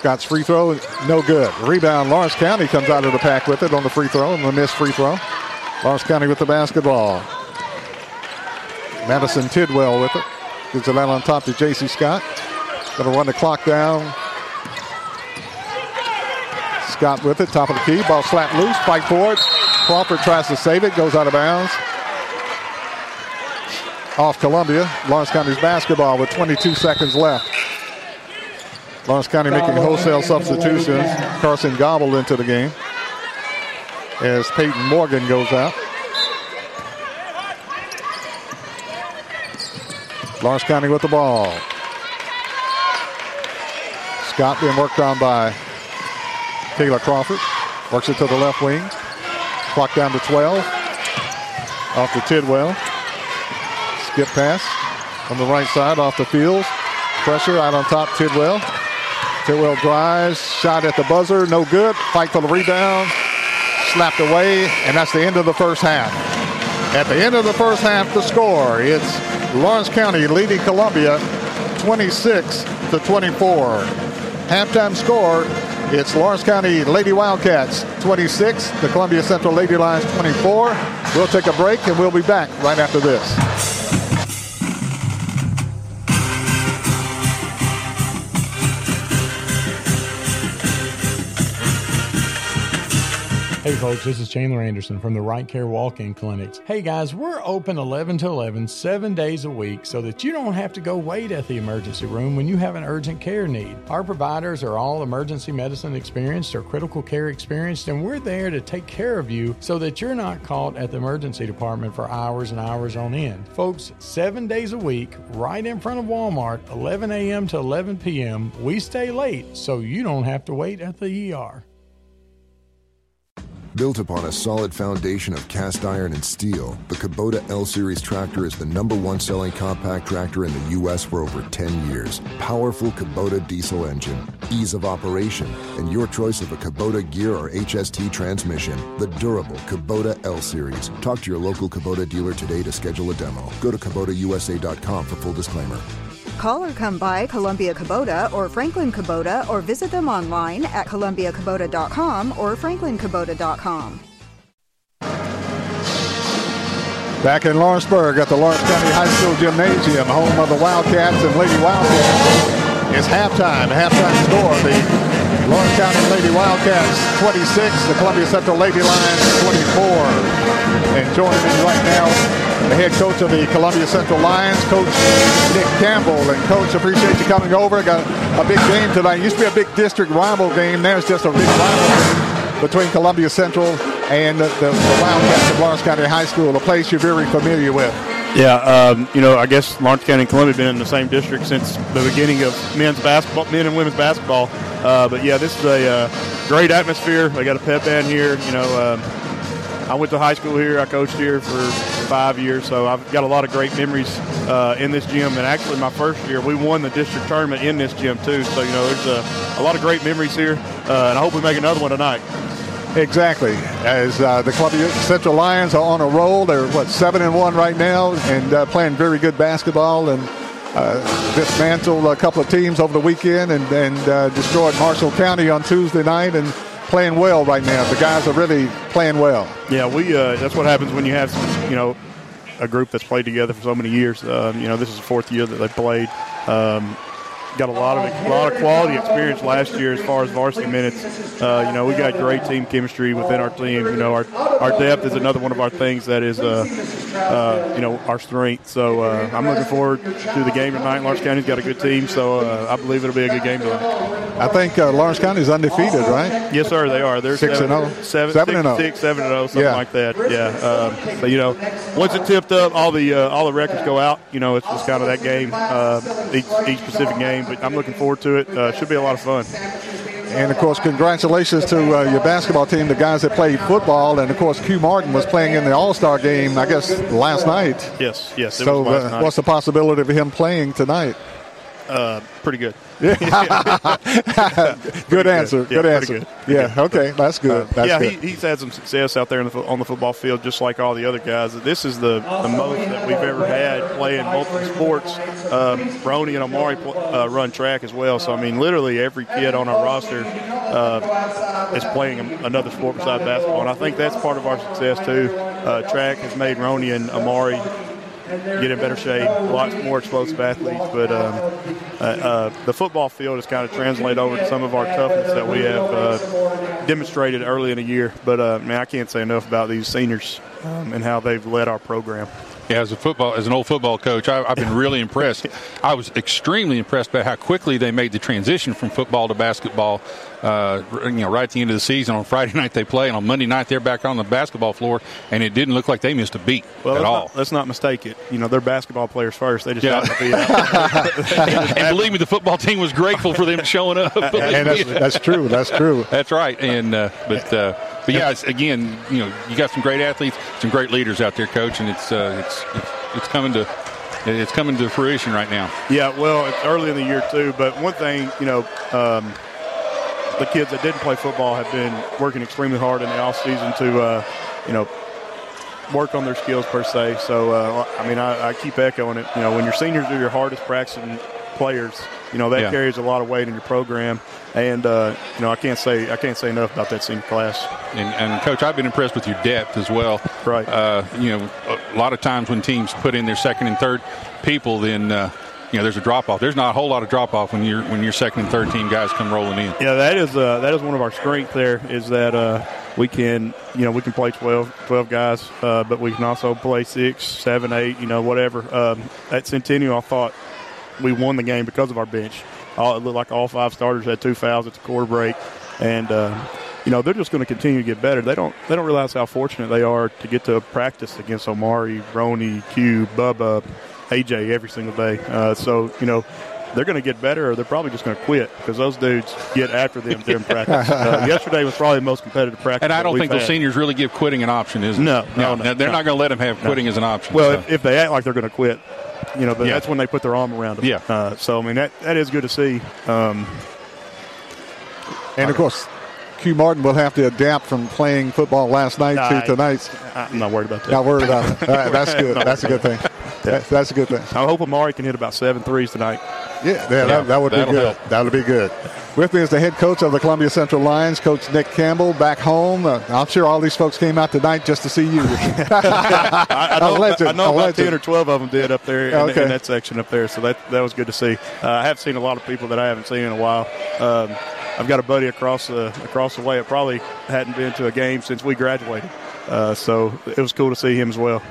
Scott's free throw, no good. Rebound, Lawrence County comes out of the pack with it on the free throw and the missed free throw. Lawrence County with the basketball. Madison Tidwell with it. Gives it out on top to J.C. Scott. To run the clock down. Scott with it, top of the key. Ball slapped loose, fight for it. Crawford tries to save it, goes out of bounds. Off Columbia. Lawrence County's basketball with 22 seconds left. Lawrence County making wholesale substitutions. Carson Gobble into the game as Peyton Morgan goes out. Lawrence County with the ball. Scott being worked on by Taylor Crawford. Works it to the left wing. Clock down to 12. Off to Tidwell. Skip pass on the right side off the field. Pressure out on top, Tidwell. Tidwell drives, shot at the buzzer, no good. Fight for the rebound, slapped away, and that's the end of the first half. At the end of the first half, the score it's Lawrence County leading Columbia 26 to 24. Halftime score it's Lawrence County Lady Wildcats 26, the Columbia Central Lady Lions 24. We'll take a break and we'll be back right after this. Hey folks, this is Chandler Anderson from the Right Care Walk-In Clinics. Hey guys, we're open 11 to 11, 7 days a week so that you don't have to go wait at the emergency room when you have an urgent care need. Our providers are all emergency medicine experienced or critical care experienced and we're there to take care of you so that you're not caught at the emergency department for hours and hours on end. Folks, 7 days a week, right in front of Walmart, 11 a.m. to 11 p.m. We stay late so you don't have to wait at the ER. Built upon a solid foundation of cast iron and steel, the Kubota L Series tractor is the number one selling compact tractor in the U.S. for over 10 years. Powerful Kubota diesel engine, ease of operation, and your choice of a Kubota gear or HST transmission. The durable Kubota L Series. Talk to your local Kubota dealer today to schedule a demo. Go to KubotaUSA.com for full disclaimer. Call or come by Columbia Kubota or Franklin Kubota or visit them online at columbiakubota.com or franklinkubota.com. Back in Lawrenceburg at the Lawrence County High School Gymnasium, home of the Wildcats and Lady Wildcats. It's halftime. Halftime score. The Lawrence County Lady Wildcats 26, the Columbia Central Lady Lions 24. And joining me right now, the head coach of the Columbia Central Lions, Coach Nick Campbell. And Coach, appreciate you coming over. Got a big game tonight. Used to be a big district rival game. Now it's just a big rival game between Columbia Central and the, the, the Wildcats of Lawrence County High School, a place you're very familiar with. Yeah, um, you know, I guess Lawrence County and Columbia have been in the same district since the beginning of men's basketball, men and women's basketball. Uh, but yeah, this is a uh, great atmosphere. They got a pep band here. You know, um, I went to high school here. I coached here for five years, so I've got a lot of great memories uh, in this gym. And actually, my first year, we won the district tournament in this gym too. So you know, there's a, a lot of great memories here, uh, and I hope we make another one tonight. Exactly. As uh, the Columbia Central Lions are on a roll, they're what seven and one right now, and uh, playing very good basketball, and uh, dismantled a couple of teams over the weekend, and, and uh, destroyed Marshall County on Tuesday night, and playing well right now. The guys are really playing well. Yeah, we. Uh, that's what happens when you have, some, you know, a group that's played together for so many years. Um, you know, this is the fourth year that they played. Um, got a lot of a lot of quality experience last year as far as varsity minutes. Uh, you know, we got great team chemistry within our team. You know, our our depth is another one of our things that is, uh, uh, you know, our strength. So uh, I'm looking forward to the game tonight. Lawrence County's got a good team, so uh, I believe it'll be a good game tonight. I think uh, Lawrence County is undefeated, right? Yes, sir. They are. They're six seven, and zero, seven, seven six, and zero, six, seven and zero, something Yeah. like that. Yeah. Um, so you know, once it tipped up, all the uh, all the records go out. You know, it's just kind of that game. Uh, each, each Pacific game game, but I'm looking forward to it. Uh, should be a lot of fun. And of course, congratulations to uh, your basketball team, the guys that played football. And of course, Q Martin was playing in the All Star game, I guess, last night. Yes, yes. so, uh, what's the possibility of him playing tonight? Uh, pretty good. Yeah. good answer. Good. Good, Yeah, answer. good. Yeah. Okay. That's good. That's yeah, good. He, he's had some success out there in the, on the football field, just like all the other guys. This is the, the most that we've ever had playing multiple sports. Um, Roney and Amari uh, run track as well. So I mean, literally every kid on our roster uh, is playing another sport besides basketball, and I think that's part of our success too. Uh, track has made Roney and Amari get in better shape, lots more explosive athletes. But um, uh, uh, the football field has kind of translated over to some of our toughness that we have uh, demonstrated early in the year. But uh, man, I can't say enough about these seniors um, and how they've led our program. Yeah, as a football, as an old football coach, I, I've been really impressed. I was extremely impressed by how quickly they made the transition from football to basketball. Uh, you know, right at the end of the season on Friday night they play, and on Monday night they're back on the basketball floor, and it didn't look like they missed a beat Well, at let's all. Not, let's not mistake it. You know, they're basketball players first. They just Yeah. to be out. and, believe me, the football team was grateful for them showing up. And that's, that's true. That's true. That's right. And uh, but uh, but yeah, it's, again, you know, you got some great athletes, some great leaders out there, coach, and it's uh, it's, it's it's coming to it's coming to fruition right now. Yeah, well, it's early in the year too. But one thing, you know, um, the kids that didn't play football have been working extremely hard in the off season to, uh, you know, work on their skills per se. So, uh, I mean, I, I keep echoing it. You know, when your seniors are your hardest practicing players, you know that Yeah. carries a lot of weight in your program. And uh, you know, I can't say I can't say enough about that senior class. And, and coach, I've been impressed with your depth as well. Right. Uh, you know, a lot of times when teams put in their second and third people, then uh, you know there's a drop off. There's not a whole lot of drop off when your when your second and third team guys come rolling in. Yeah, that is uh, that is one of our strengths. There is that uh, we can you know we can play 12, 12 guys, uh, but we can also play six, seven, eight, you know whatever. Um, at Centennial, I thought we won the game because of our bench. All, it looked like all five starters had two fouls at the quarter break, and uh, you know they're just going to continue to get better. They don't they don't realize how fortunate they are to get to practice against Omari, Roney, Q, Bubba, AJ every single day. Uh, so you know they're going to get better, or they're probably just going to quit because those dudes get after them during practice. Uh, yesterday was probably the most competitive practice. And I don't think those had. seniors really give quitting an option, is it? No, no, no, they're no. not going to let them have No. quitting as an option. Well, so. if, if they act like they're going to quit, you know, but Yeah. that's when they put their arm around them. Yeah. Uh, so I mean that that is good to see. Um, And of course, Q Martin will have to adapt from playing football last night I- to tonight's. I'm not worried about that. Not worried about it. All right, that's good. That's a good thing. That- That's a good thing. I hope Amari can hit about seven threes tonight. Yeah, yeah, that, that would be good. help. That would be good. With me is the head coach of the Columbia Central Lions, Coach Nick Campbell, back home. Uh, I'm sure all these folks came out tonight just to see you. I, I know, legend, I know about ten or twelve of them did up there in, Okay. in that section up there. So that that was good to see. Uh, I have seen a lot of people that I haven't seen in a while. Um, I've got a buddy across the across the way. that probably hadn't been to a game since we graduated. Uh, so it was cool to see him as well.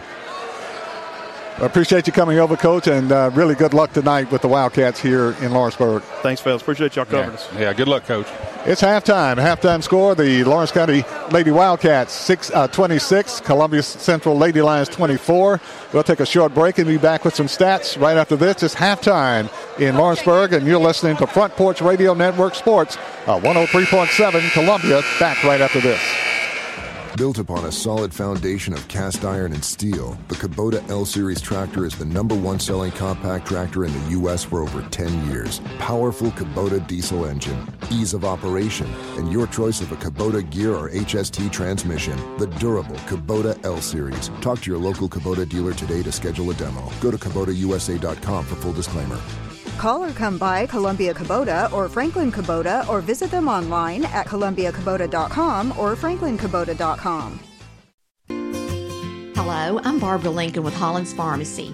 I appreciate you coming over, Coach, and uh, really good luck tonight with the Wildcats here in Lawrenceburg. Thanks, fellas. Appreciate y'all covering us. Yeah, good luck, Coach. It's halftime. Halftime score: the Lawrence County Lady Wildcats six, uh, 26, Columbia Central Lady Lions 24. We'll take a short break and be back with some stats right after this. It's halftime in Lawrenceburg, and you're listening to Front Porch Radio Network Sports, uh, 103.7 Columbia. Back right after this. Built upon a solid foundation of cast iron and steel, the Kubota L Series tractor is the number one selling compact tractor in the U.S. for over 10 years. Powerful Kubota diesel engine, ease of operation, and your choice of a Kubota gear or HST transmission. The durable Kubota L Series. Talk to your local Kubota dealer today to schedule a demo. Go to KubotaUSA.com for full disclaimer. Call or come by Columbia Kubota or Franklin Kubota or visit them online at columbiakubota.com or franklinkubota.com. Hello, I'm Barbara Lincoln with Hollins Pharmacy.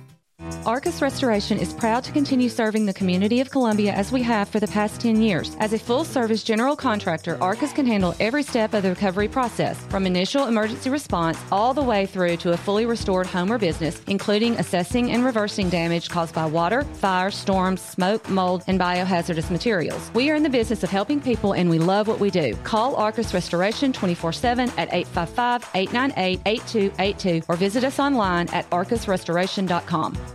Arcus Restoration is proud to continue serving the community of Columbia as we have for the past 10 years. As a full service general contractor, Arcus can handle every step of the recovery process, from initial emergency response all the way through to a fully restored home or business, including assessing and reversing damage caused by water, fire, storms, smoke, mold, and biohazardous materials. We are in the business of helping people and we love what we do. Call Arcus Restoration 24 7 at 855 898 8282 or visit us online at arcusrestoration.com.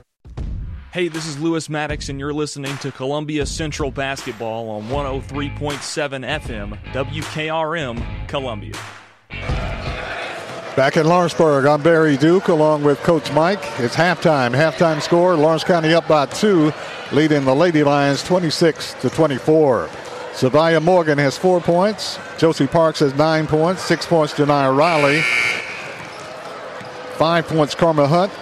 Hey, this is Lewis Maddox, and you're listening to Columbia Central Basketball on 103.7 FM, WKRM, Columbia. Back in Lawrenceburg, I'm Barry Duke along with Coach Mike. It's halftime. Halftime score, Lawrence County up by two, leading the Lady Lions 26 to 24. Savia Morgan has four points. Josie Parks has nine points. Six points, Janiyah Riley. Five points, Karma Hunt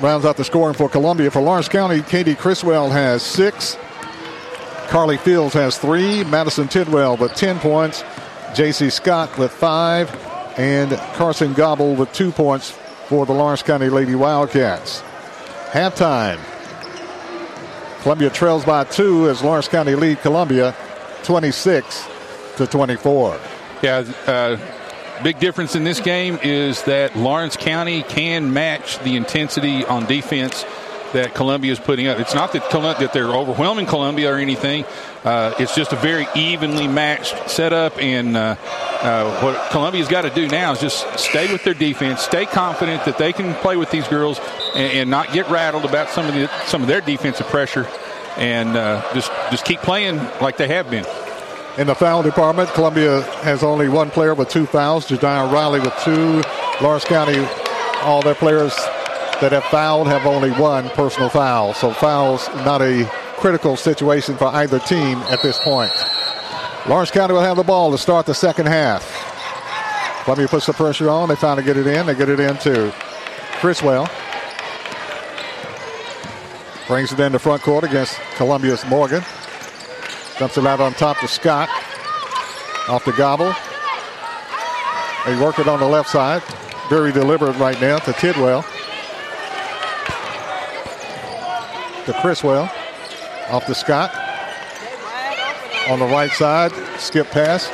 rounds out the scoring for Columbia. For Lawrence County, Katie Criswell has six. Carly Fields has three. Madison Tidwell with 10 points. J.C. Scott with five. And Carson Gobble with two points for the Lawrence County Lady Wildcats. Halftime. Columbia trails by two as Lawrence County lead Columbia 26 to 24. Yeah, uh, big difference in this game is that Lawrence County can match the intensity on defense that Columbia is putting up. It's not that that they're overwhelming Columbia or anything. Uh, it's just a very evenly matched setup, and uh, uh, what Columbia's got to do now is just stay with their defense, stay confident that they can play with these girls, and, and not get rattled about some of the some of their defensive pressure, and uh, just just keep playing like they have been. In the foul department, Columbia has only one player with two fouls. Janiyah Riley with two. Lawrence County, all their players that have fouled have only one personal foul. So fouls not a critical situation for either team at this point. Lawrence County will have the ball to start the second half. Columbia puts the pressure on. They finally get it in. They get it in to Criswell. Brings it into front court against Columbia's Morgan. Dumps it out on top to Scott. Off the gobble. They work it on the left side. Very deliberate right now to Tidwell. To Criswell. Off to Scott. On the right side. Skip pass.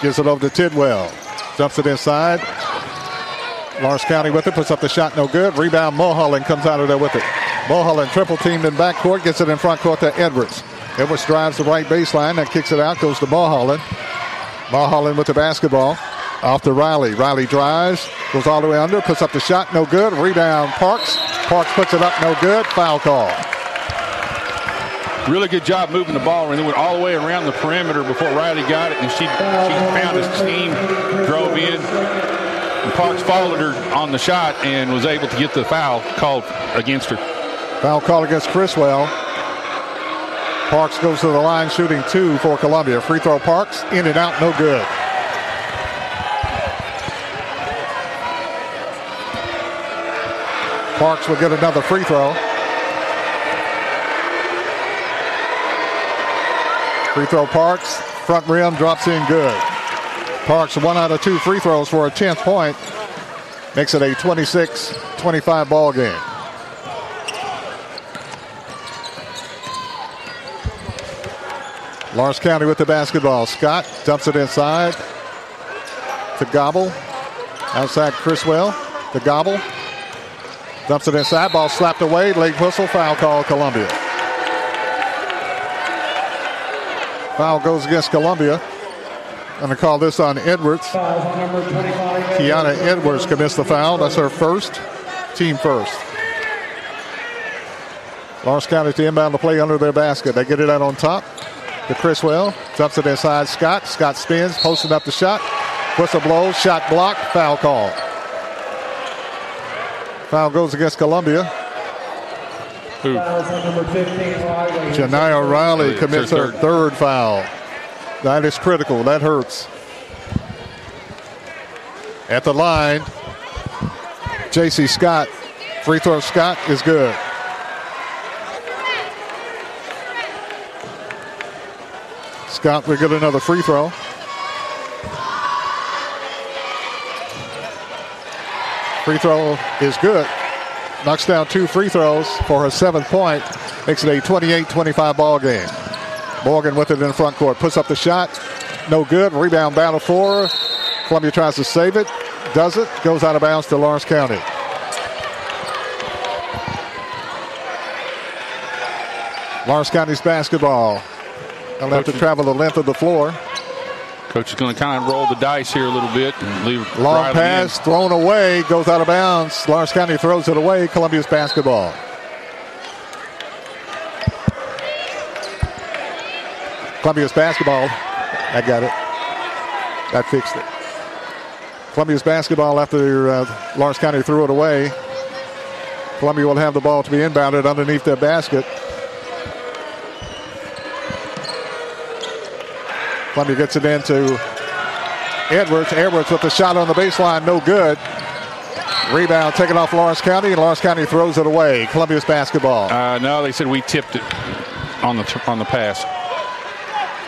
Gives it over to Tidwell. Dumps it inside. Lawrence County with it. Puts up the shot. No good. Rebound. Mulholland comes out of there with it. Mulholland triple teamed in backcourt. Gets it in front court to Edwards. Edwards drives the right baseline That kicks it out. Goes to Mulholland. Mulholland with the basketball. Off to Riley. Riley drives. Goes all the way under. Puts up the shot. No good. Rebound Parks. Parks puts it up. No good. Foul call. Really good job moving the ball, and then went all the way around the perimeter before Riley got it, and she she found his team, drove in. And Parks followed her on the shot and was able to get the foul called against her. Foul call against Criswell. Parks goes to the line shooting two for Columbia. Free throw Parks, in and out, no good. Parks will get another free throw. Free throw Parks, front rim drops in good. Parks one out of two free throws for a 10th point. Makes it a 26-25 ball game. Lawrence County with the basketball. Scott dumps it inside to Gobble. Outside Criswell. The Gobble. Dumps it inside. Ball slapped away. Late whistle. Foul call Columbia. Foul goes against Columbia. I'm Going to call this on Edwards. Kiana Edwards commits the foul. That's her first. Team first. Lawrence County to inbound the play under their basket. They get it out on top to Criswell. Dumps it inside Scott. Scott spins, posting up the shot. Whistle blows, shot blocked, foul call. Foul goes against Columbia. Who? Janiyah Riley commits her third foul. That is critical. That hurts. At the line, J.C. Scott. Free throw Scott is good. Scott will get another free throw. Free throw is good. knocks down two free throws for her seventh point. Makes it a 28-25 ball game. Morgan with it in the front court. Puts up the shot. No good. Rebound battle for her. Columbia tries to save it. Does it. Goes out of bounds to Lawrence County. Lawrence County's basketball. They'll have to travel the length of the floor. Coach is going to kind of roll the dice here a little bit and leave Long pass thrown away, goes out of bounds. Lawrence County throws it away. Columbia's basketball. Columbia's basketball. I got it. I fixed it. Columbia's basketball after uh, Lawrence County threw it away. Columbia will have the ball to be inbounded underneath their basket. Columbia gets it into Edwards. Edwards with the shot on the baseline, no good. Rebound taken off Lawrence County, and Lawrence County throws it away. Columbia's basketball. Uh, no, they said we tipped it on the on the pass.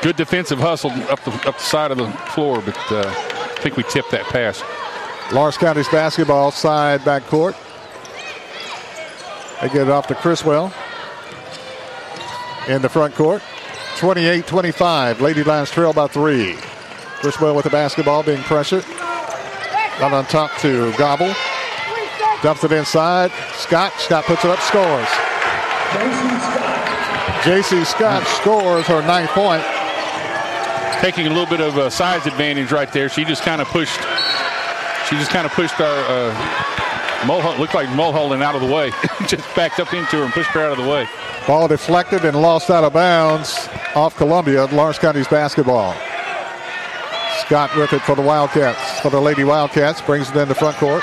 Good defensive hustle up the up the side of the floor, but uh, I think we tipped that pass. Lawrence County's basketball side back court. They get it off to Criswell in the front court. 28 25. Lady Lions trail by three. Criswell with the basketball being pressured. Down on top to Gobble. Dumps it inside. Scott. Scott puts it up, scores. JC Scott scores her ninth point. Taking a little bit of a size advantage right there. She just kind of pushed. She just kind of pushed our uh, Mulholland. Looked like Mulholland out of the way. just backed up into her and pushed her out of the way. Ball deflected and lost out of bounds off Columbia. Lawrence County's basketball. Scott with it for the Wildcats. For the Lady Wildcats. Brings it in the front court.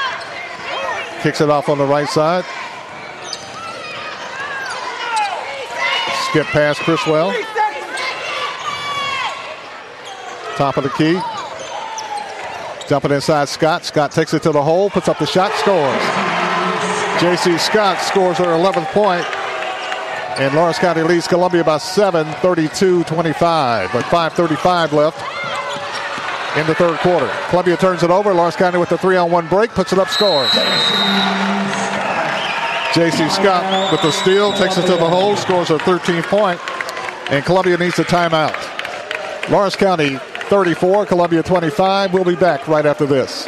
Kicks it off on the right side. Skip past Criswell. Top of the key. Jumping inside Scott. Scott takes it to the hole, puts up the shot, scores. JC Scott scores her 11th point, And Lawrence County leads Columbia by 7, 32-25. But 5.35 left in the third quarter. Columbia turns it over. Lawrence County with the three-on-one break, puts it up, scores. J.C. Scott with the steal, takes it to the hole, scores a 13th point, and Columbia needs a timeout. Lawrence County 34, Columbia 25. We'll be back right after this.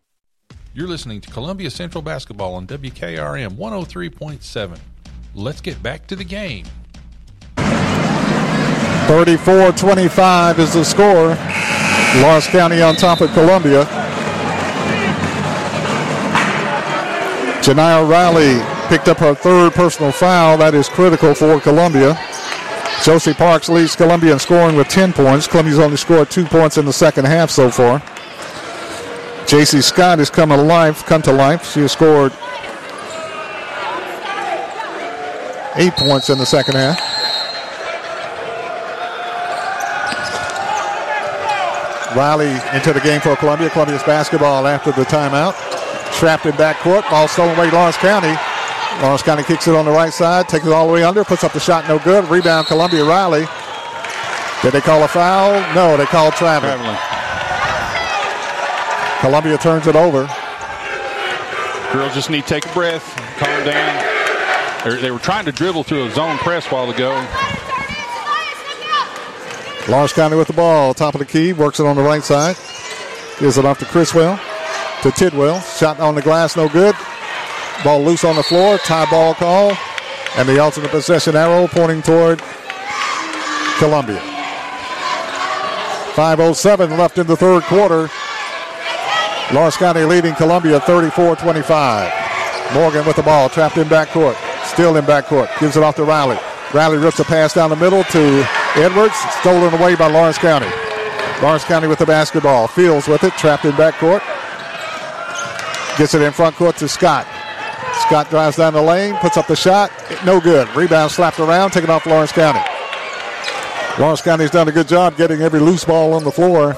You're listening to Columbia Central Basketball on WKRM 103.7. Let's get back to the game. 34 25 is the score. Lawrence County on top of Columbia. Janiyah Riley picked up her third personal foul. That is critical for Columbia. Josie Parks leads Columbia in scoring with 10 points. Columbia's only scored two points in the second half so far. J.C. Scott has come to life. Come to life. She has scored eight points in the second half. Riley into the game for Columbia. Columbia's basketball after the timeout. Trapped in backcourt. Ball stolen away Lawrence County. Lawrence County kicks it on the right side. Takes it all the way under. Puts up the shot. No good. Rebound Columbia Riley. Did they call a foul? No, they called traveling. traveling. Columbia turns it over. Girls just need to take a breath, calm down. They're, they were trying to dribble through a zone press while ago. Lawrence County with the ball. Top of the key. Works it on the right side. Gives it off to Criswell. To Tidwell. Shot on the glass. No good. Ball loose on the floor. Tie ball call. And the alternate possession arrow pointing toward Columbia. 5.07 left in the third quarter. Lawrence County leading Columbia 34-25. Morgan with the ball, trapped in backcourt. Still in backcourt. Gives it off to Riley. Riley rips a pass down the middle to Edwards. Stolen away by Lawrence County. Lawrence County with the basketball. Fields with it, trapped in backcourt. Gets it in front court to Scott. Scott drives down the lane, puts up the shot. No good. Rebound slapped around, taken off Lawrence County. Lawrence County's done a good job getting every loose ball on the floor.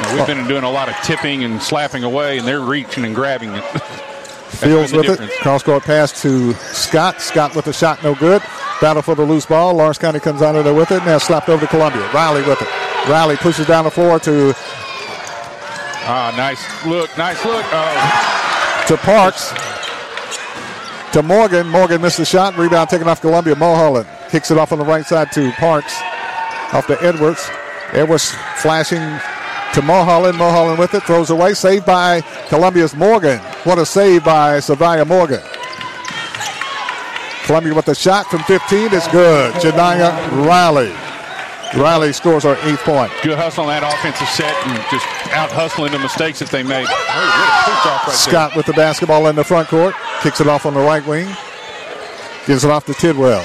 Now, we've been doing a lot of tipping and slapping away, and they're reaching and grabbing it. Fields with it. Cross court pass to Scott. Scott with the shot, no good. Battle for the loose ball. Lawrence County comes out of there with it. Now slapped over to Columbia. Riley with it. Riley pushes down the floor to Ah, nice look, nice look. Oh. to Parks. To Morgan. Morgan missed the shot. Rebound taken off Columbia. Mulholland kicks it off on the right side to Parks. Off to Edwards. Edwards flashing to Mulholland. Mulholland with it. Throws away. Saved by Columbia's Morgan. What a save by Savia Morgan. Columbia with the shot from 15 is good. Janiyah Riley. Riley scores our eighth point. Good hustle on that offensive set and just out hustling the mistakes that they made. Oh, what a push off right Scott with the basketball in the front court. Kicks it off on the right wing. Gives it off to Tidwell.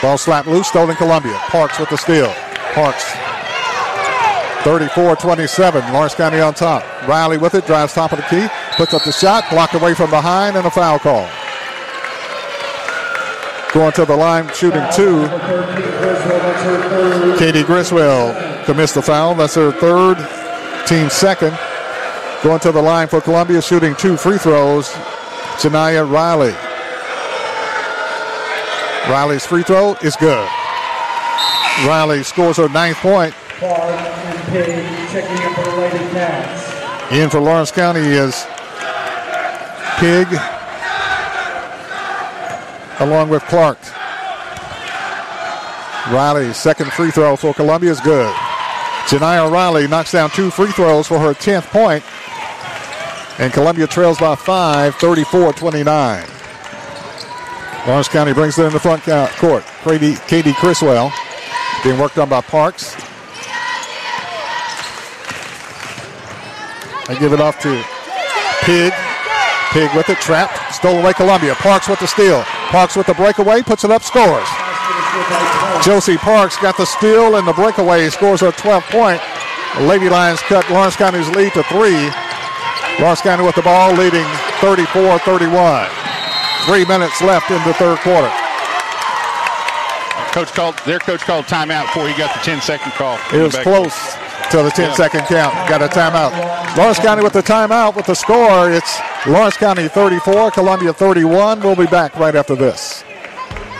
Ball slapped loose, stolen Columbia. Parks with the steal. Parks. 34-27. Lawrence County on top. Riley with it, drives top of the key, puts up the shot, blocked away from behind, and a foul call. Going to the line, shooting two. Katie Criswell commits the foul. That's her third, team second. Going to the line for Columbia, shooting two free throws. Janiyah Riley. Riley's free throw is good. Riley scores her ninth point. Clark and Pig checking in for Lady Cats. In for Lawrence County is Pig along with Clark. Riley's second free throw for Columbia is good. Janiyah Riley knocks down two free throws for her 10th point, And Columbia trails by five, 34-29. Lawrence County brings it in the front court. Katie, Katie Criswell being worked on by Parks. They give it off to Pig. Pig with it, trapped, stole away Columbia. Parks with the steal. Parks with the breakaway, puts it up, scores. Josie Parks got the steal and the breakaway, scores a 12th point. The Lady Lions cut Lawrence County's lead to three. Lawrence County with the ball, leading 34-31. Three minutes left in the third quarter. Coach called their coach called timeout before he got the 10 second call. It was close to the 10 Yeah. second count. Got a timeout. Lawrence County with the timeout with the score. It's Lawrence County 34, Columbia 31. We'll be back right after this.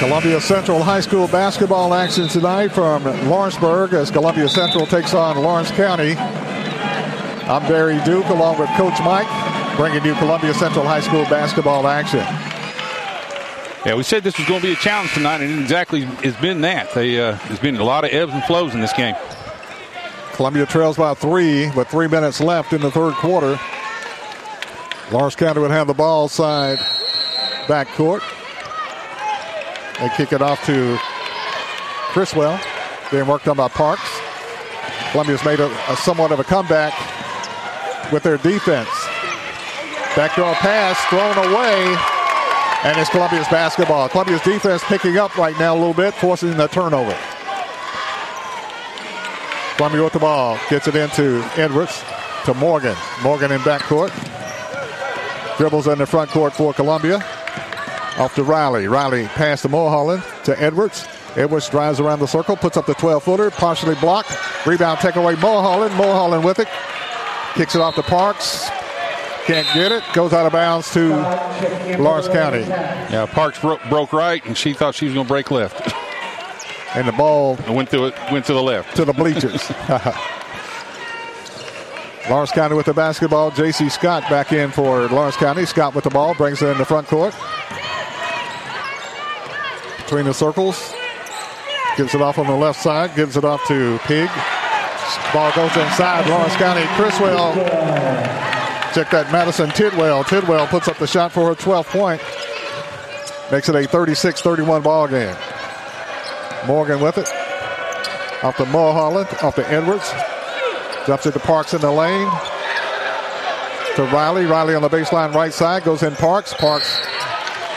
Columbia Central High School basketball action tonight from Lawrenceburg as Columbia Central takes on Lawrence County. I'm Barry Duke along with Coach Mike, bringing you Columbia Central High School basketball action. Yeah, we said this was going to be a challenge tonight, and it exactly has been that. They, uh, there's been a lot of ebbs and flows in this game. Columbia trails by three with three minutes left in the third quarter. Lawrence County would have the ball side back court. They kick it off to Criswell, being worked on by Parks. Columbia's made a, a somewhat of a comeback with their defense. Backdoor pass thrown away, and it's Columbia's basketball. Columbia's defense picking up right now a little bit, forcing the turnover. Columbia with the ball, gets it into Edwards to Morgan. Morgan in backcourt. Dribbles in the front court for Columbia. Off to Riley. Riley pass to Mulholland to Edwards. Edwards drives around the circle, puts up the 12 footer, partially blocked. Rebound take away Mulholland. Mulholland with it. Kicks it off to Parks. Can't get it. Goes out of bounds to Lawrence County. Yeah, Parks broke, broke right, and she thought she was going to break left. And the ball went to it, went to the left. to the bleachers. Lawrence County with the basketball. J.C. Scott back in for Lawrence County. Scott with the ball brings it in the front court. Between the circles. Gives it off on the left side. Gives it off to Pig. Ball goes inside. Lawrence County. Criswell. Check that Madison Tidwell. Tidwell puts up the shot for her 12th point. Makes it a 36-31 ball game. Morgan with it. Off to Mulholland. Off to Edwards. Drops it to Parks in the lane. To Riley. Riley on the baseline right side. Goes in Parks. Parks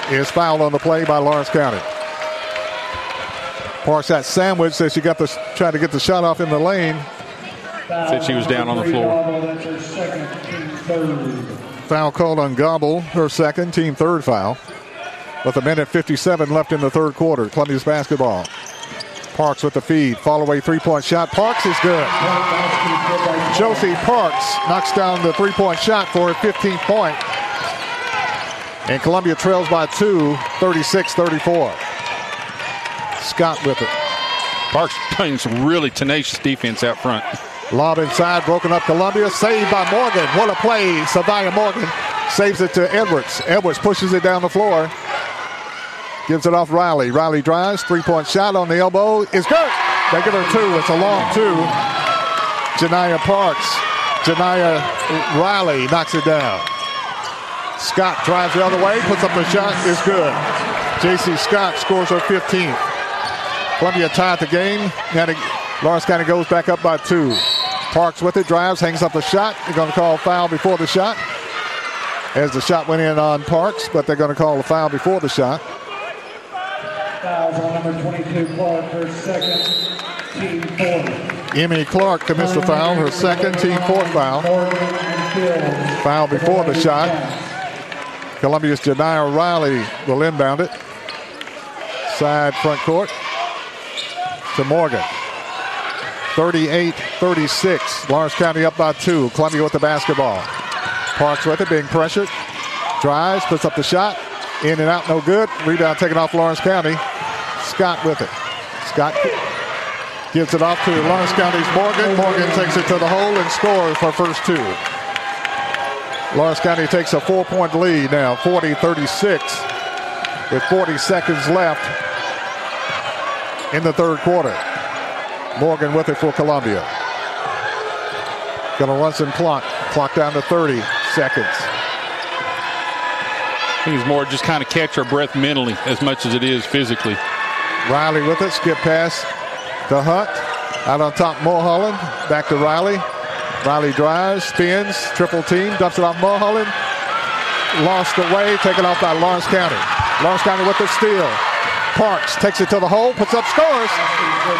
is fouled on the play by Lawrence County. Parks got sandwiched as she got the trying to get the shot off in the lane. Said she was down on the floor. Foul called on Gobble, her second, team third foul. With a minute 57 left in the third quarter. Columbia's basketball. Parks with the feed. Fall away three point shot. Parks is good. Josie Parks knocks down the three point shot for a 15th point. And Columbia trails by two, 36 34. Scott with it. Parks playing some really tenacious defense out front. Lob inside, broken up Columbia. Saved by Morgan. What a play. Savia Morgan saves it to Edwards. Edwards pushes it down the floor. Gives it off Riley. Riley drives. Three point shot on the elbow is good. They give her two. It's a long two. Janiyah Parks. Janiyah Riley knocks it down. Scott drives the other way, puts up the shot, is good. J.C. Scott scores her 15th. Columbia tied the game. Now Lawrence County goes back up by two. Parks with it, drives, hangs up the shot. They're going to call foul before the shot. As the shot went in on Parks, but they're going to call a foul before the shot. Fouls on number 22, Clark, her second, team. Emmy Clark commits the foul, her second, team fourth foul. Foul before the shot. Columbia's Janiyah Riley will inbound it. Side front court to Morgan. 38-36. Lawrence County up by two. Columbia with the basketball. Parks with it, being pressured. Drives, puts up the shot. In and out, no good. Rebound taken off Lawrence County. Scott with it. Scott gives it off to Lawrence County's Morgan. Morgan takes it to the hole and scores for first two. Lawrence County takes a four-point lead now, 40-36, with 40 seconds left in the third quarter. Morgan with it for Columbia. Gonna run some clock. Clock down to 30 seconds. I think it's more just kind of catch our breath mentally as much as it is physically. Riley with it. Skip pass to Hunt. Out on top, Mulholland. Back to Riley. Riley drives, spins, triple team, dumps it off Mulholland. Lost away, taken off by Lawrence County. Lawrence County with the steal. Parks takes it to the hole, puts up scores.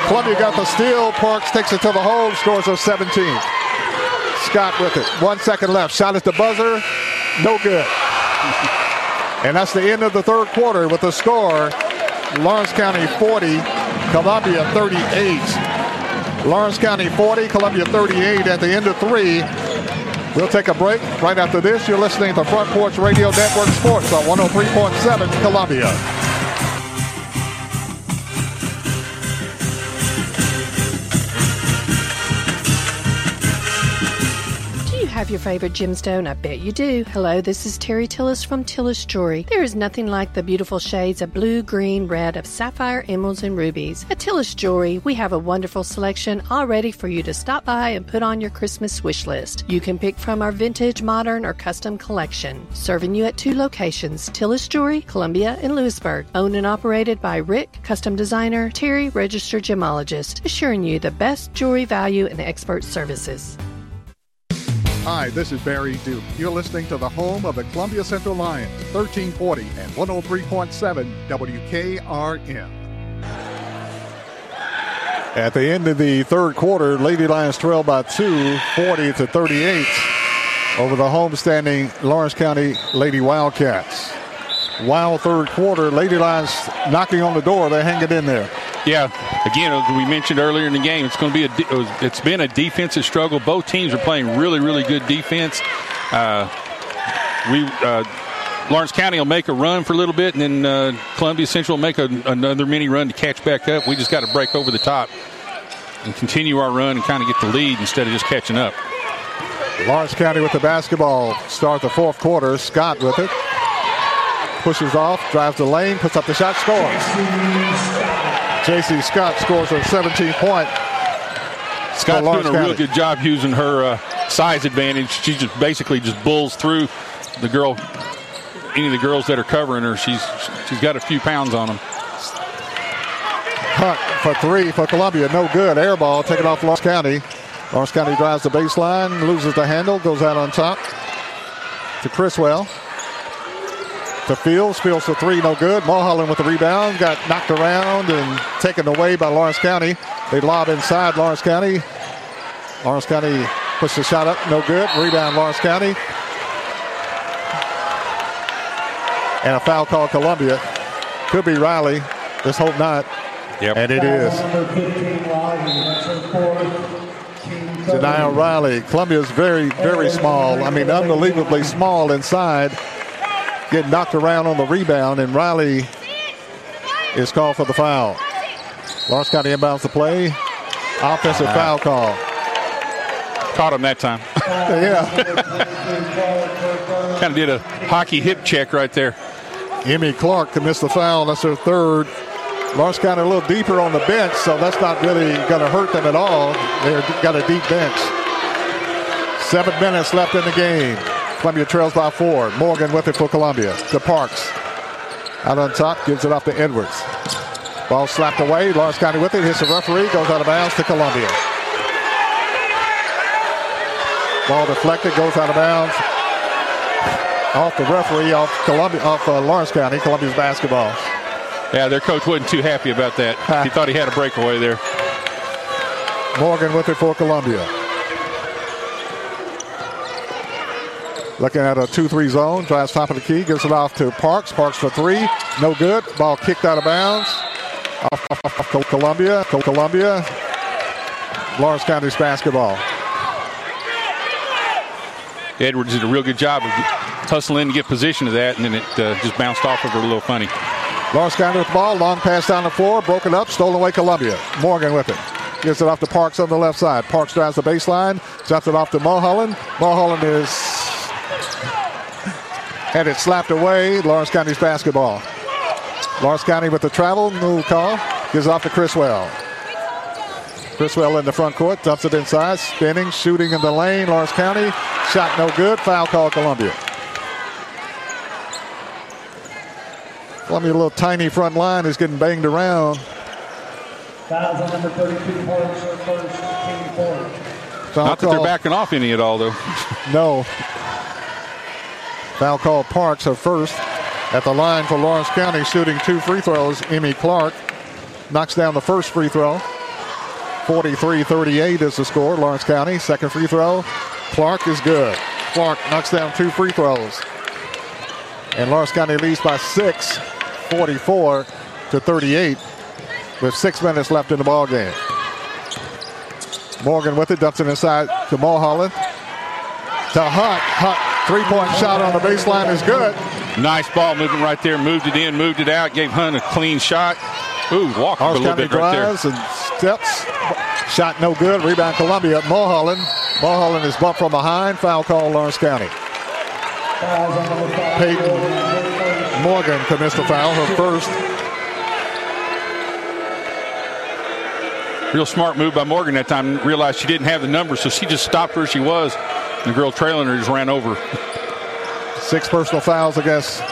Columbia got the steal. Parks takes it to the hole, scores of 17. Scott with it. One second left. Shot at the buzzer. No good. And that's the end of the third quarter with the score Lawrence County 40, Columbia 38. Lawrence County 40, Columbia 38 at the end of three. We'll take a break. Right after this, you're listening to Front Porch Radio Network Sports on 103.7 Columbia. Have your favorite gemstone? I bet you do. Hello, this is Terry Tillis from Tillis Jewelry. There is nothing like the beautiful shades of blue, green, red, of sapphire, emeralds, and rubies. At Tillis Jewelry, we have a wonderful selection all ready for you to stop by and put on your Christmas wish list. You can pick from our vintage, modern, or custom collection. Serving you at two locations Tillis Jewelry, Columbia, and Lewisburg. Owned and operated by Rick, custom designer, Terry, registered gemologist, assuring you the best jewelry value and expert services. Hi, this is Barry Duke. You're listening to the home of the Columbia Central Lions, 1340 and 103.7 WKRM. At the end of the third quarter, Lady Lions trail by two, 40 to 38, over the homestanding Lawrence County Lady Wildcats. Wild third quarter, Lady Lions knocking on the door. They hang it in there. Yeah, again, as we mentioned earlier in the game, it's going to be a. It's been a defensive struggle. Both teams are playing really, really good defense. Uh, we uh, Lawrence County will make a run for a little bit, and then uh, Columbia Central will make a, another mini run to catch back up. We just got to break over the top and continue our run and kind of get the lead instead of just catching up. Lawrence County with the basketball. Start the fourth quarter. Scott with it. Pushes off, drives the lane, puts up the shot, scores. J.C. Scott scores a 17 point. Scott's doing a real good job using her uh, size advantage. She just basically just bulls through the girl. Any of the girls that are covering her, she's she's got a few pounds on them. Hunt for three for Columbia. No good. Air ball taken off Lawrence County. Lawrence County drives the baseline, loses the handle, goes out on top to Criswell. To Fields. Fields for three, no good. Mulholland with the rebound. Got knocked around and taken away by Lawrence County. They lob inside Lawrence County. Lawrence County puts the shot up, no good. Rebound Lawrence County. And a foul call Columbia. Could be Riley. Let's hope not. Yep. And it is. 15, Riley. That's her fourth. Team Janiyah Riley. Columbia's very, very small. I mean, unbelievably small inside. Getting knocked around on the rebound, and Riley is called for the foul. Lawrence County inbounds the play. Offensive uh-huh. foul call. Caught him that time. yeah. kind of did a hockey hip check right there. Emmy Clark could miss the foul. That's her third. Lawrence County a little deeper on the bench, so that's not really going to hurt them at all. They've got a deep bench. Seven minutes left in the game. Columbia trails by four. Morgan with it for Columbia. To Parks. Out on top, gives it off to Edwards. Ball slapped away. Lawrence County with it. Hits the referee. Goes out of bounds to Columbia. Ball deflected. Goes out of bounds. Off the referee. Off Columbia. Off uh, Lawrence County. Columbia's basketball. Yeah, their coach wasn't too happy about that. He thought he had a breakaway there. Morgan with it for Columbia. Looking at a 2-3 zone, drives top of the key, gives it off to Parks. Parks for three, no good. Ball kicked out of bounds. Off, off, off, off Columbia, Columbia. Lawrence County's basketball. Edwards did a real good job of hustling to get position to that, and then it uh, just bounced off of her a little funny. Lawrence County with the ball, long pass down the floor, broken up, stolen away Columbia. Morgan with it. Gives it off to Parks on the left side. Parks drives the baseline, drops it off to Mulholland. Mulholland is had it slapped away. Lawrence County's basketball. Lawrence County with the travel, no call. Gives off to Criswell. Criswell in the front court, dumps it inside, spinning, shooting in the lane. Lawrence County, shot no good. Foul call Columbia. Columbia, a little tiny front line, is getting banged around. Fouls on number 32 Parks, first team four. Not that they're backing off any at all, though. No. Foul call Parks her first. At the line for Lawrence County, shooting two free throws. Emmy Clark knocks down the first free throw. 43-38 is the score. Lawrence County, second free throw. Clark is good. Clark knocks down two free throws. And Lawrence County leads by six, 44 to 38, with six minutes left in the ball game. Morgan with it, dumps it inside to Mulholland. To Hunt. Hunt, three-point shot on the baseline is good. Nice ball moving right there. Moved it in, moved it out, gave Hunt a clean shot. Ooh, walked a little County bit right there. drives and steps. Shot no good. Rebound Columbia. Mulholland. Mulholland is bumped from behind. Foul call Lawrence County. Fouls on number five. Peyton Morgan commits the foul, her first. Real smart move by Morgan that time. Realized she didn't have the number, so she just stopped where she was. The girl trailing her just ran over. Six personal fouls against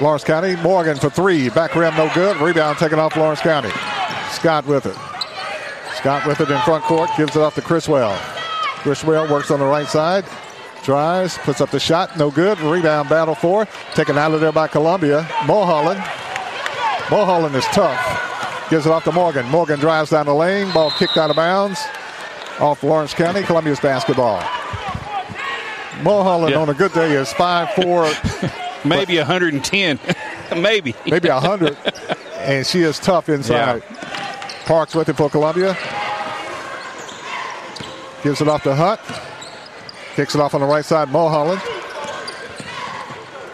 Lawrence County. Morgan for three. Back rim no good. Rebound taken off Lawrence County. Scott with it. Scott with it in front court. Gives it off to Criswell. Criswell works on the right side. Drives. Puts up the shot. No good. Rebound battle for. Taken out of there by Columbia. Mulholland. Mulholland is tough. Gives it off to Morgan. Morgan drives down the lane. Ball kicked out of bounds. Off Lawrence County. Columbia's basketball. Mulholland Yeah. on a good day is five four, Maybe 110. Maybe. maybe 100. and she is tough inside. Parks with it for Columbia. Gives it off to Hunt. Kicks it off on the right side. Mulholland.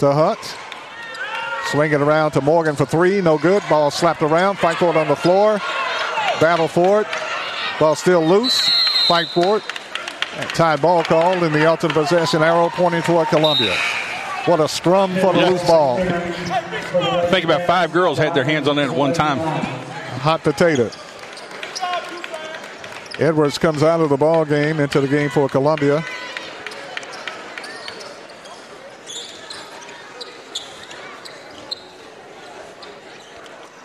To Hunt. Swing it around to Morgan for three. No good. Ball slapped around. Fight for it on the floor. Battle for it. Ball still loose. Fight for it. Tied ball called in the ultimate possession arrow pointing toward Columbia. What a scrum for the loose ball. I think about five girls had their hands on it at one time. Hot potato. Edwards comes out of the ball game into the game for Columbia.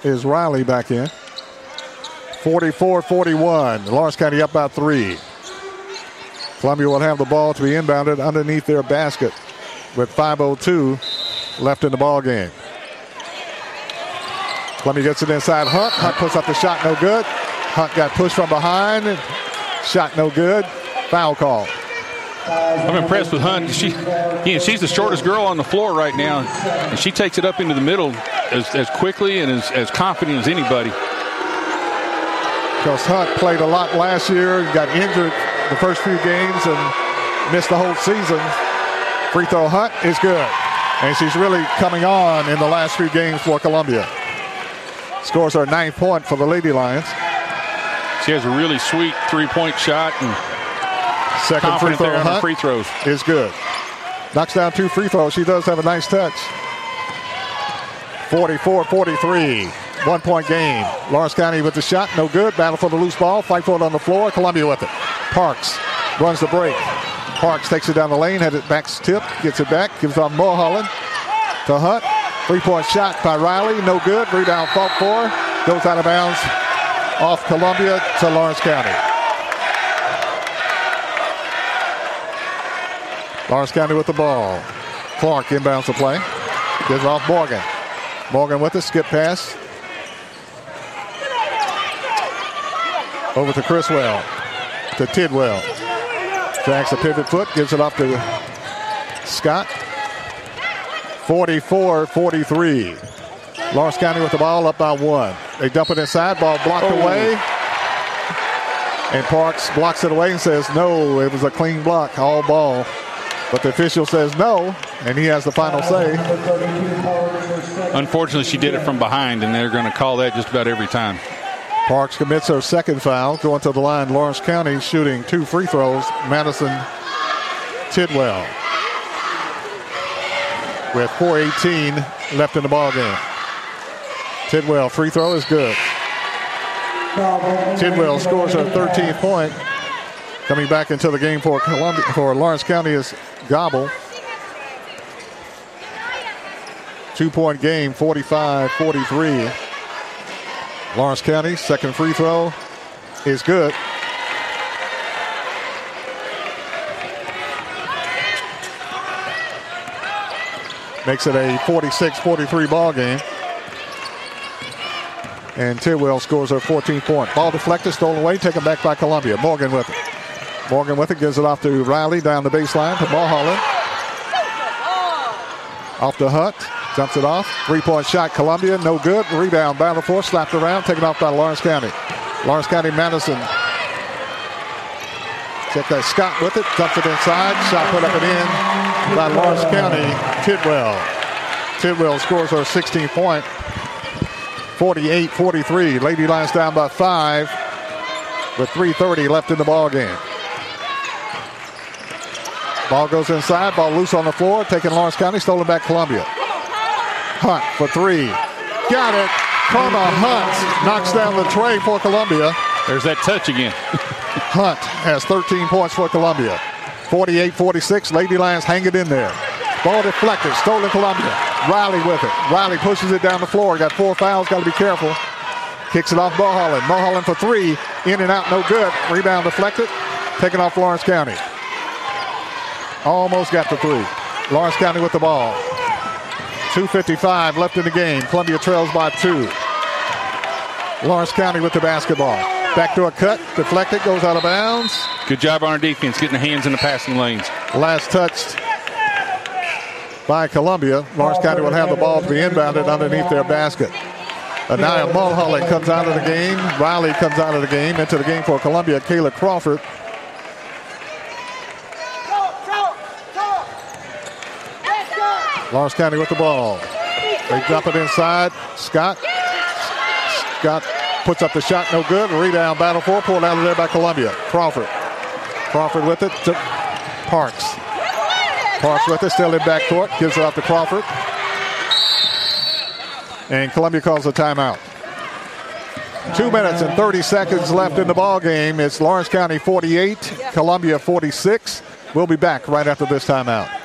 Is Riley back in? 44 41. Lawrence County up by three. Columbia will have the ball to be inbounded underneath their basket with 5.02 left in the ball game. Columbia gets it inside Hunt. Hunt puts up the shot, no good. Hunt got pushed from behind. Shot no good. Foul call. I'm impressed with Hunt. She, yeah, she's the shortest girl on the floor right now, and she takes it up into the middle as, as quickly and as, as confident as anybody. Because Hunt played a lot last year, got injured the first few games, and missed the whole season. Free throw Hunt is good, and she's really coming on in the last few games for Columbia. Scores her ninth point for the Lady Lions. She has a really sweet three-point shot and second free throw Hunt free throws is good. Knocks down two free throws. She does have a nice touch. 44-43. One point game. Lawrence County with the shot. No good. Battle for the loose ball. Fight for it on the floor. Columbia with it. Parks runs the break. Parks takes it down the lane. Had it back tip. Gets it back. Gives off Mulholland to Hunt. Three point shot by Riley. No good. Rebound fought for. Goes out of bounds off Columbia to Lawrence County. Lawrence County with the ball. Clark inbounds the play. Gives off Morgan. Morgan with the skip pass. Over to Criswell. To Tidwell. Jacks a pivot foot. Gives it off to Scott. 44-43. Lawrence County with the ball up by one. They dump it inside. Ball blocked oh. away. And Parks blocks it away and says, no, it was a clean block, all ball. But the official says no, and he has the final say. Unfortunately, she did it from behind, and they're going to call that just about every time. Parks commits her second foul, going to the line. Lawrence County shooting two free throws. Madison Tidwell with 4.18 left in the ball game. Tidwell free throw is good. Tidwell scores her 13th point. Coming back into the game for Columbia for Lawrence County is Gobble. Two point game, 45 43. Lawrence County, second free throw is good. Makes it a 46 43 ball game. And Tidwell scores her 14th point. Ball deflected, stolen away, taken back by Columbia. Morgan with it. Morgan with it, gives it off to Riley down the baseline to Mulholland. Off the Hunt, jumps it off. Three point shot, Columbia, no good. Rebound, battle for, slapped around, taken off by Lawrence County. Lawrence County Madison. Check that Scott with it, dumps it inside, shot put up and in by Lawrence County, Tidwell. Tidwell scores her 16th point. 48 43. Lady Lions down by five with 3.30 left in the ball game. Ball goes inside, ball loose on the floor, taking Lawrence County, stolen back Columbia. Hunt for three. Got it. Karma Hunt knocks down the tray for Columbia. There's that touch again. Hunt has 13 points for Columbia. 48 46. Lady Lions hang it in there. Ball deflected, stolen Columbia. Riley with it. Riley pushes it down the floor. Got four fouls, got to be careful. Kicks it off Mulholland. Mulholland for three. In and out, no good. Rebound deflected. Taken off Lawrence County. Almost got the three. Lawrence County with the ball. 2.55 left in the game. Columbia trails by two. Lawrence County with the basketball. Back to a cut. Deflected. Goes out of bounds. Good job on our defense getting the hands in the passing lanes. Last touched by Columbia. Lawrence County will have the ball to be inbounded underneath their basket. Anaya Mulholland comes out of the game. Riley comes out of the game. Into the game for Columbia. Kayla Crawford Lawrence County with the ball. They drop it inside. Scott. Scott puts up the shot, no good. Rebound, battle for, pulled out of there by Columbia. Crawford. Crawford with it to Parks. Parks with it, still in backcourt, gives it off to Crawford. And Columbia calls a timeout. Two minutes and 30 seconds left in the ball game. It's Lawrence County 48, Columbia 46. We'll be back right after this timeout.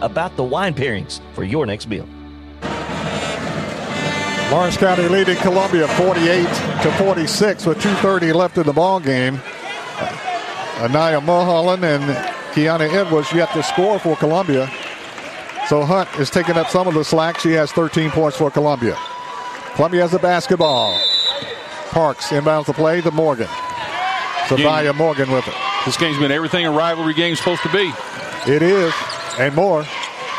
about the wine pairings for your next meal. Lawrence County leading Columbia 48 to 46 with 2:30 left in the ball game. Uh, Anaya Mulholland and Kiana Edwards yet to score for Columbia. So Hunt is taking up some of the slack. She has 13 points for Columbia. Columbia has the basketball. Parks inbounds the play to Morgan. Savia Morgan with it. This game's been everything a rivalry game's supposed to be. It is, and more.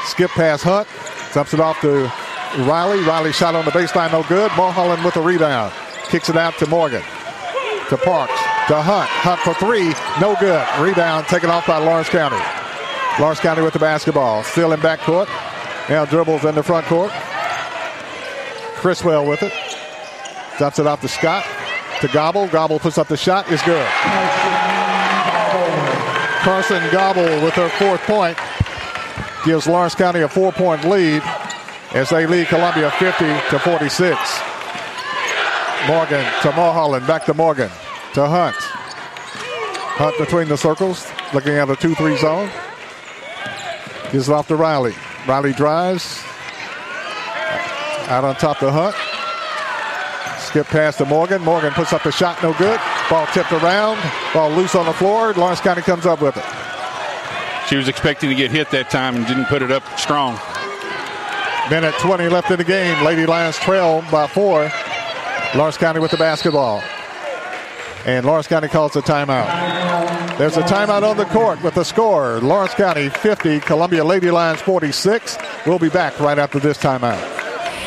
Skip past Hunt, dumps it off to Riley. Riley shot on the baseline, no good. Mulholland with a rebound. Kicks it out to Morgan. To Parks. To Hunt. Hunt for three. No good. Rebound taken off by Lawrence County. Lawrence County with the basketball. Still in backcourt. Now dribbles in the front court. Criswell with it. Dumps it off to Scott. To Gobble. Gobble puts up the shot. Is good. Carson Gobble with her fourth point gives Lawrence County a four-point lead as they lead Columbia 50 to 46. Morgan to Mulholland, back to Morgan to Hunt. Hunt between the circles, looking at a 2-3 zone. Gives it off to Riley. Riley drives. Out on top to Hunt. Skip pass to Morgan. Morgan puts up the shot, no good. Ball tipped around. Ball loose on the floor. Lawrence County comes up with it. She was expecting to get hit that time and didn't put it up strong. Minute 20 left in the game. Lady Lions trail by four. Lawrence County with the basketball. And Lawrence County calls a timeout. There's a timeout on the court with the score. Lawrence County 50, Columbia Lady Lions 46. We'll be back right after this timeout.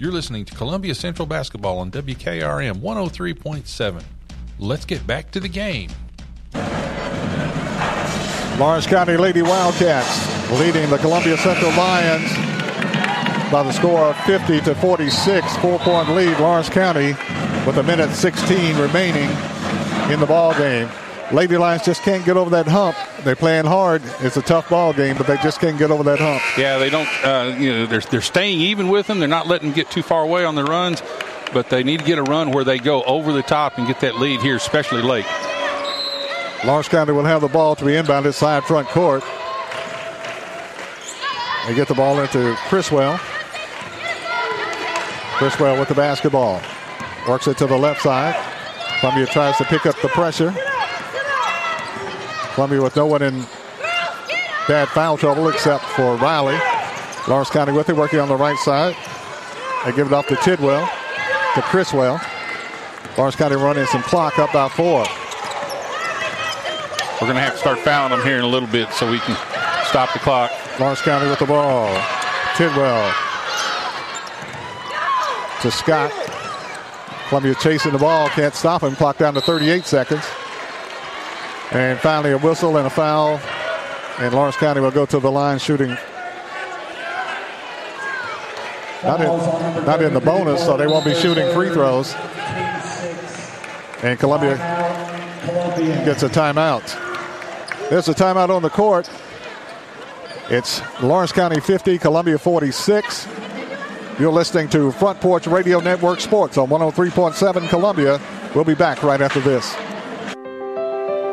You're listening to Columbia Central Basketball on WKRM 103.7. Let's get back to the game. Lawrence County Lady Wildcats leading the Columbia Central Lions by the score of 50 to 46. Four point lead, Lawrence County with a minute 16 remaining in the ball game. Lady Lions just can't get over that hump. They're playing hard. It's a tough ball game, but they just can't get over that hump. Yeah, they don't. Uh, you know, they're they're staying even with them. They're not letting them get too far away on the runs, but they need to get a run where they go over the top and get that lead here, especially late. Lawrence County will have the ball to be inbounded side front court. They get the ball into Criswell. Criswell with the basketball. Works it to the left side. Columbia tries to pick up the pressure. Columbia with no one in bad foul trouble except for Riley. Lawrence County with it, working on the right side. They give it off to Tidwell, to Criswell. Lawrence County running some clock up by four. We're going to have to start fouling them here in a little bit so we can stop the clock. Lawrence County with the ball. Tidwell to Scott. Columbia chasing the ball, can't stop him. Clock down to 38 seconds. And finally, a whistle and a foul. And Lawrence County will go to the line shooting. Not in, not in the bonus, so they won't be shooting free throws. And Columbia gets a timeout. There's a timeout on the court. It's Lawrence County 50, Columbia 46. You're listening to Front Porch Radio Network Sports on 103.7 Columbia. We'll be back right after this.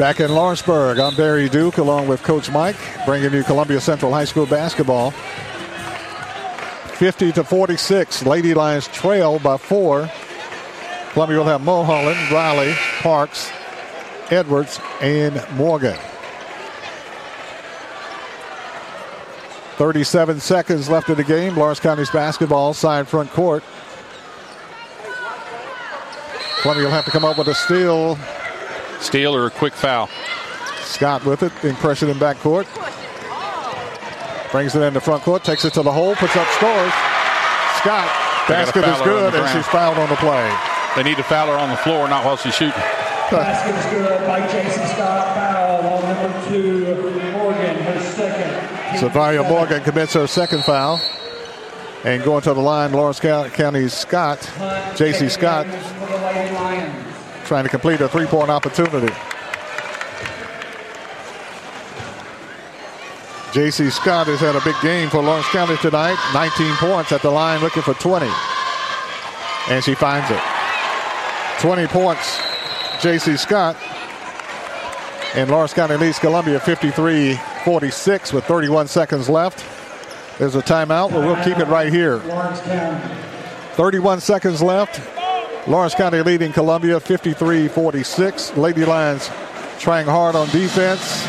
Back in Lawrenceburg, I'm Barry Duke along with Coach Mike, bringing you Columbia Central High School basketball. 50 to 46, Lady Lions trail by four. Columbia will have Mulholland, Riley, Parks, Edwards, and Morgan. 37 seconds left of the game. Lawrence County's basketball side front court. Columbia will have to come up with a steal Steal or a quick foul. Scott with it, being pressured in backcourt. Brings it into front court, takes it to the hole, puts up scores. Scott, basket is good, and she's fouled on the play. They need to foul her on the floor, not while she's shooting. Basket is good by J.C. Scott. Foul on number two, Morgan, her second. Savia Morgan commits her second foul. And going to the line, Lawrence County's Scott, J.C. Scott, trying to complete a three-point opportunity. J.C. Scott has had a big game for Lawrence County tonight. 19 points at the line, looking for 20. And she finds it. 20 points, J.C. Scott. And Lawrence County leads Columbia 53-46 with 31 seconds left. There's a timeout, but we'll keep it right here. 31 seconds left. Lawrence County leading Columbia 53-46. Lady Lions trying hard on defense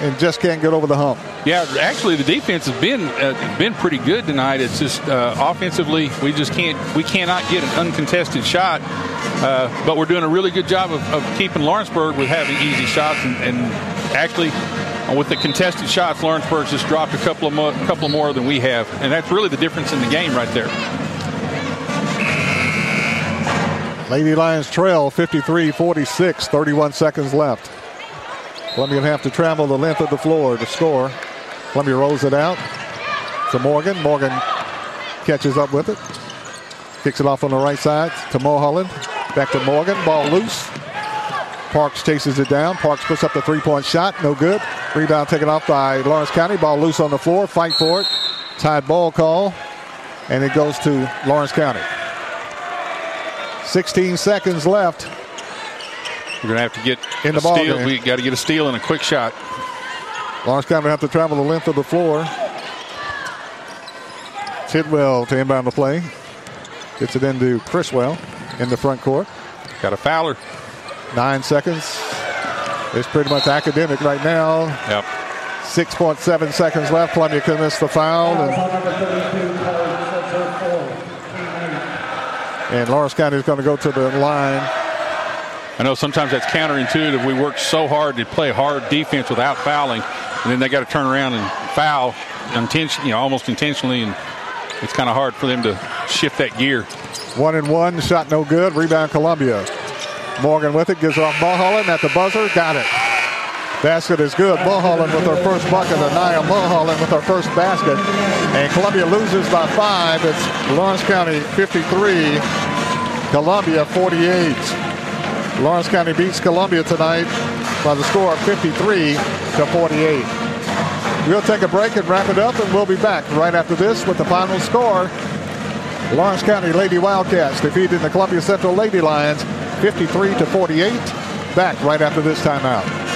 and just can't get over the hump. Yeah, actually, the defense has been uh, been pretty good tonight. It's just uh, offensively, we just can't we cannot get an uncontested shot. Uh, but we're doing a really good job of, of keeping Lawrenceburg with having easy shots, and, and actually. With the contested shots, Lawrenceburg's just dropped a couple of more, couple more than we have, and that's really the difference in the game right there. Lady Lions trail 53 46, 31 seconds left. Columbia have to travel the length of the floor to score. Columbia rolls it out to Morgan. Morgan catches up with it. Kicks it off on the right side to Mulholland. Back to Morgan. Ball loose. Parks chases it down. Parks puts up the three point shot. No good. Rebound taken off by Lawrence County. Ball loose on the floor. Fight for it. Tied ball call. And it goes to Lawrence County. 16 seconds left. We're going to have to get in the ball steal. game. We got to get a steal and a quick shot. Lawrence County have to travel the length of the floor. Tidwell to inbound the play. Gets it into Criswell in the front court. Got a fouler. Nine seconds. It's pretty much academic right now. Yep. 6.7 seconds left. Columbia commits the foul. And, and Lawrence County is going to go to the line. I know sometimes that's counterintuitive. We work so hard to play hard defense without fouling, and then they got to turn around and foul intention, you know, almost intentionally, and it's kind of hard for them to shift that gear. One and one, shot no good. Rebound Columbia. Morgan with it, gives off Mulholland at the buzzer. Got it. Basket is good. Mulholland with her first bucket. Anaya Mulholland with her first basket. And Columbia loses by five. It's Lawrence County 53, Columbia 48. Lawrence County beats Columbia tonight by the score of 53 to 48. We'll take a break and wrap it up, and we'll be back right after this with the final score. Lawrence County Lady Wildcats defeated the Columbia Central Lady Lions 53 to 48. Back right after this timeout.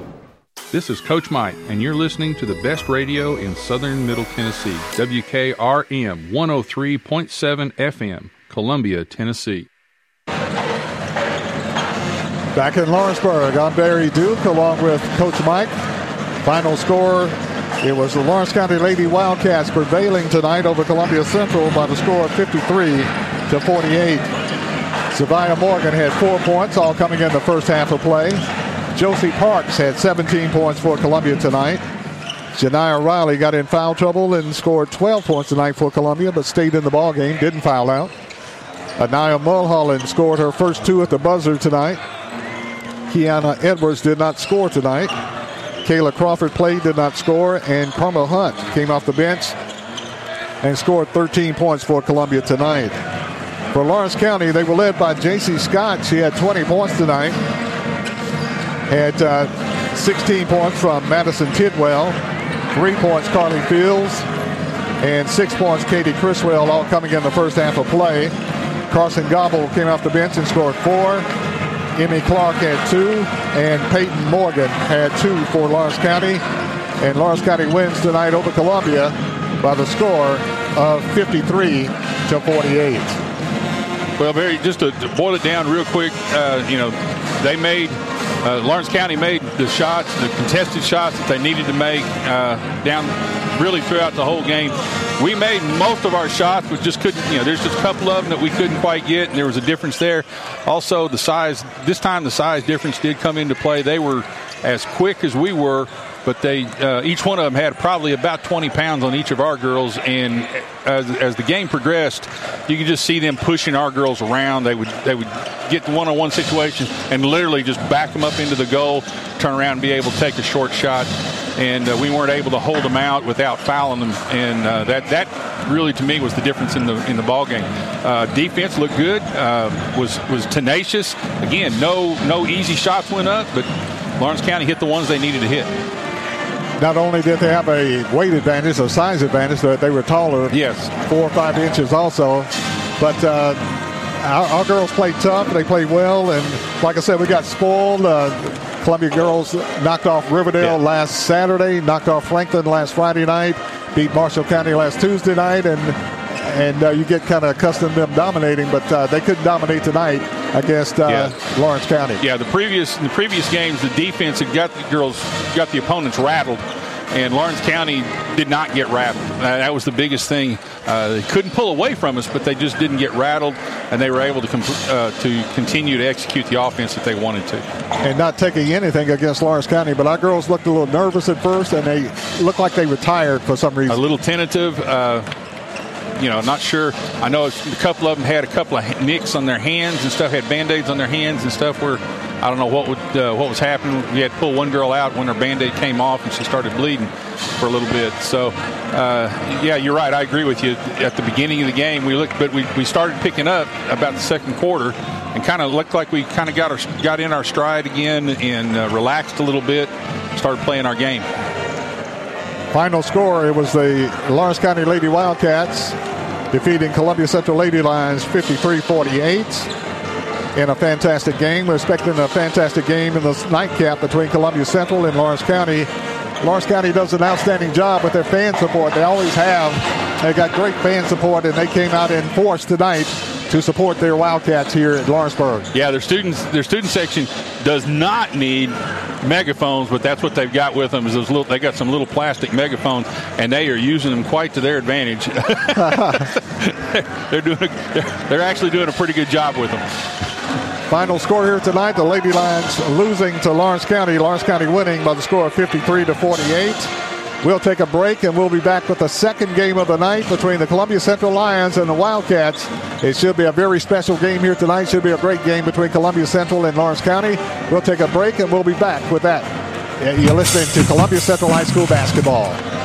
This is Coach Mike, and you're listening to the best radio in southern Middle Tennessee, WKRM 103.7 FM, Columbia, Tennessee. Back in Lawrenceburg, I'm Barry Duke along with Coach Mike. Final score, it was the Lawrence County Lady Wildcats prevailing tonight over Columbia Central by the score of 53 to 48. Savia Morgan had four points, all coming in the first half of play. Josie Parks had 17 points for Columbia tonight. Janiyah Riley got in foul trouble and scored 12 points tonight for Columbia, but stayed in the ball game, didn't foul out. Anaya Mulholland scored her first two at the buzzer tonight. Kiana Edwards did not score tonight. Kayla Crawford played, did not score, and Carmel Hunt came off the bench and scored 13 points for Columbia tonight. For Lawrence County, they were led by J.C. Scott. She had 20 points tonight had uh, 16 points from Madison Tidwell, three points Carly Fields, and six points Katie Criswell, all coming in the first half of play. Carson Gobble came off the bench and scored four. Emmy Clark had two, and Peyton Morgan had two for Lawrence County. And Lawrence County wins tonight over Columbia by the score of 53 to 48. Well, Barry, just to, to boil it down real quick, uh, you know, they made uh, Lawrence County made the shots, the contested shots that they needed to make uh, down really throughout the whole game. We made most of our shots, but just couldn't, you know, there's just a couple of them that we couldn't quite get, and there was a difference there. Also, the size, this time the size difference did come into play. They were as quick as we were, but they uh, each one of them had probably about 20 pounds on each of our girls and as, as the game progressed you could just see them pushing our girls around. They would they would get the one-on-one situations and literally just back them up into the goal turn around and be able to take a short shot. And uh, we weren't able to hold them out without fouling them. And uh, that that really to me was the difference in the in the ball game uh, defense looked good uh, was was tenacious. Again no no easy shots went up but Lawrence County hit the ones they needed to hit not only did they have a weight advantage, a size advantage, that they were taller. Yes. Four or five inches also. But uh, our, our, girls played tough. They played well. And like I said, we got spoiled. Uh, Columbia girls knocked off Riverdale yeah. last Saturday, knocked off Franklin last Friday night, beat Marshall County last Tuesday night. And and uh, you get kind of accustomed to them dominating, but uh, they couldn't dominate tonight against uh, yeah. Lawrence County. Yeah, the previous the previous games, the defense had got the girls got the opponents rattled, and Lawrence County did not get rattled. Uh, that was the biggest thing. Uh, they couldn't pull away from us, but they just didn't get rattled, and they were able to comp- uh, to continue to execute the offense that they wanted to. And not taking anything against Lawrence County, but our girls looked a little nervous at first, and they looked like they were tired for some reason. A little tentative you know, not sure. I know a couple of them had a couple of nicks on their hands and stuff, had band-aids on their hands and stuff where I don't know what would uh, what was happening. We had to pull one girl out when her band-aid came off and she started bleeding for a little bit. So, uh, yeah, you're right. I agree with you. At the beginning of the game, we looked, but we, we started picking up about the second quarter and kind of looked like we kind of got our got in our stride again and uh, relaxed a little bit, started playing our game. Final score, it was the Lawrence County Lady Wildcats defeating Columbia Central Lady Lions 53-48 in a fantastic game. We're expecting a fantastic game in the nightcap between Columbia Central and Lawrence County. Lawrence County does an outstanding job with their fan support. They always have. They got great fan support, and they came out in force tonight to support their Wildcats here at Lawrenceburg. Yeah, their students, their student section does not need megaphones, but that's what they've got with them. Is those little, they got some little plastic megaphones, and they are using them quite to their advantage. they're doing, a, they're, they're actually doing a pretty good job with them. Final score here tonight: the Lady Lions losing to Lawrence County. Lawrence County winning by the score of 53 to 48. We'll take a break and we'll be back with the second game of the night between the Columbia Central Lions and the Wildcats. It should be a very special game here tonight. Should be a great game between Columbia Central and Lawrence County. We'll take a break and we'll be back with that. You're listening to Columbia Central High School basketball.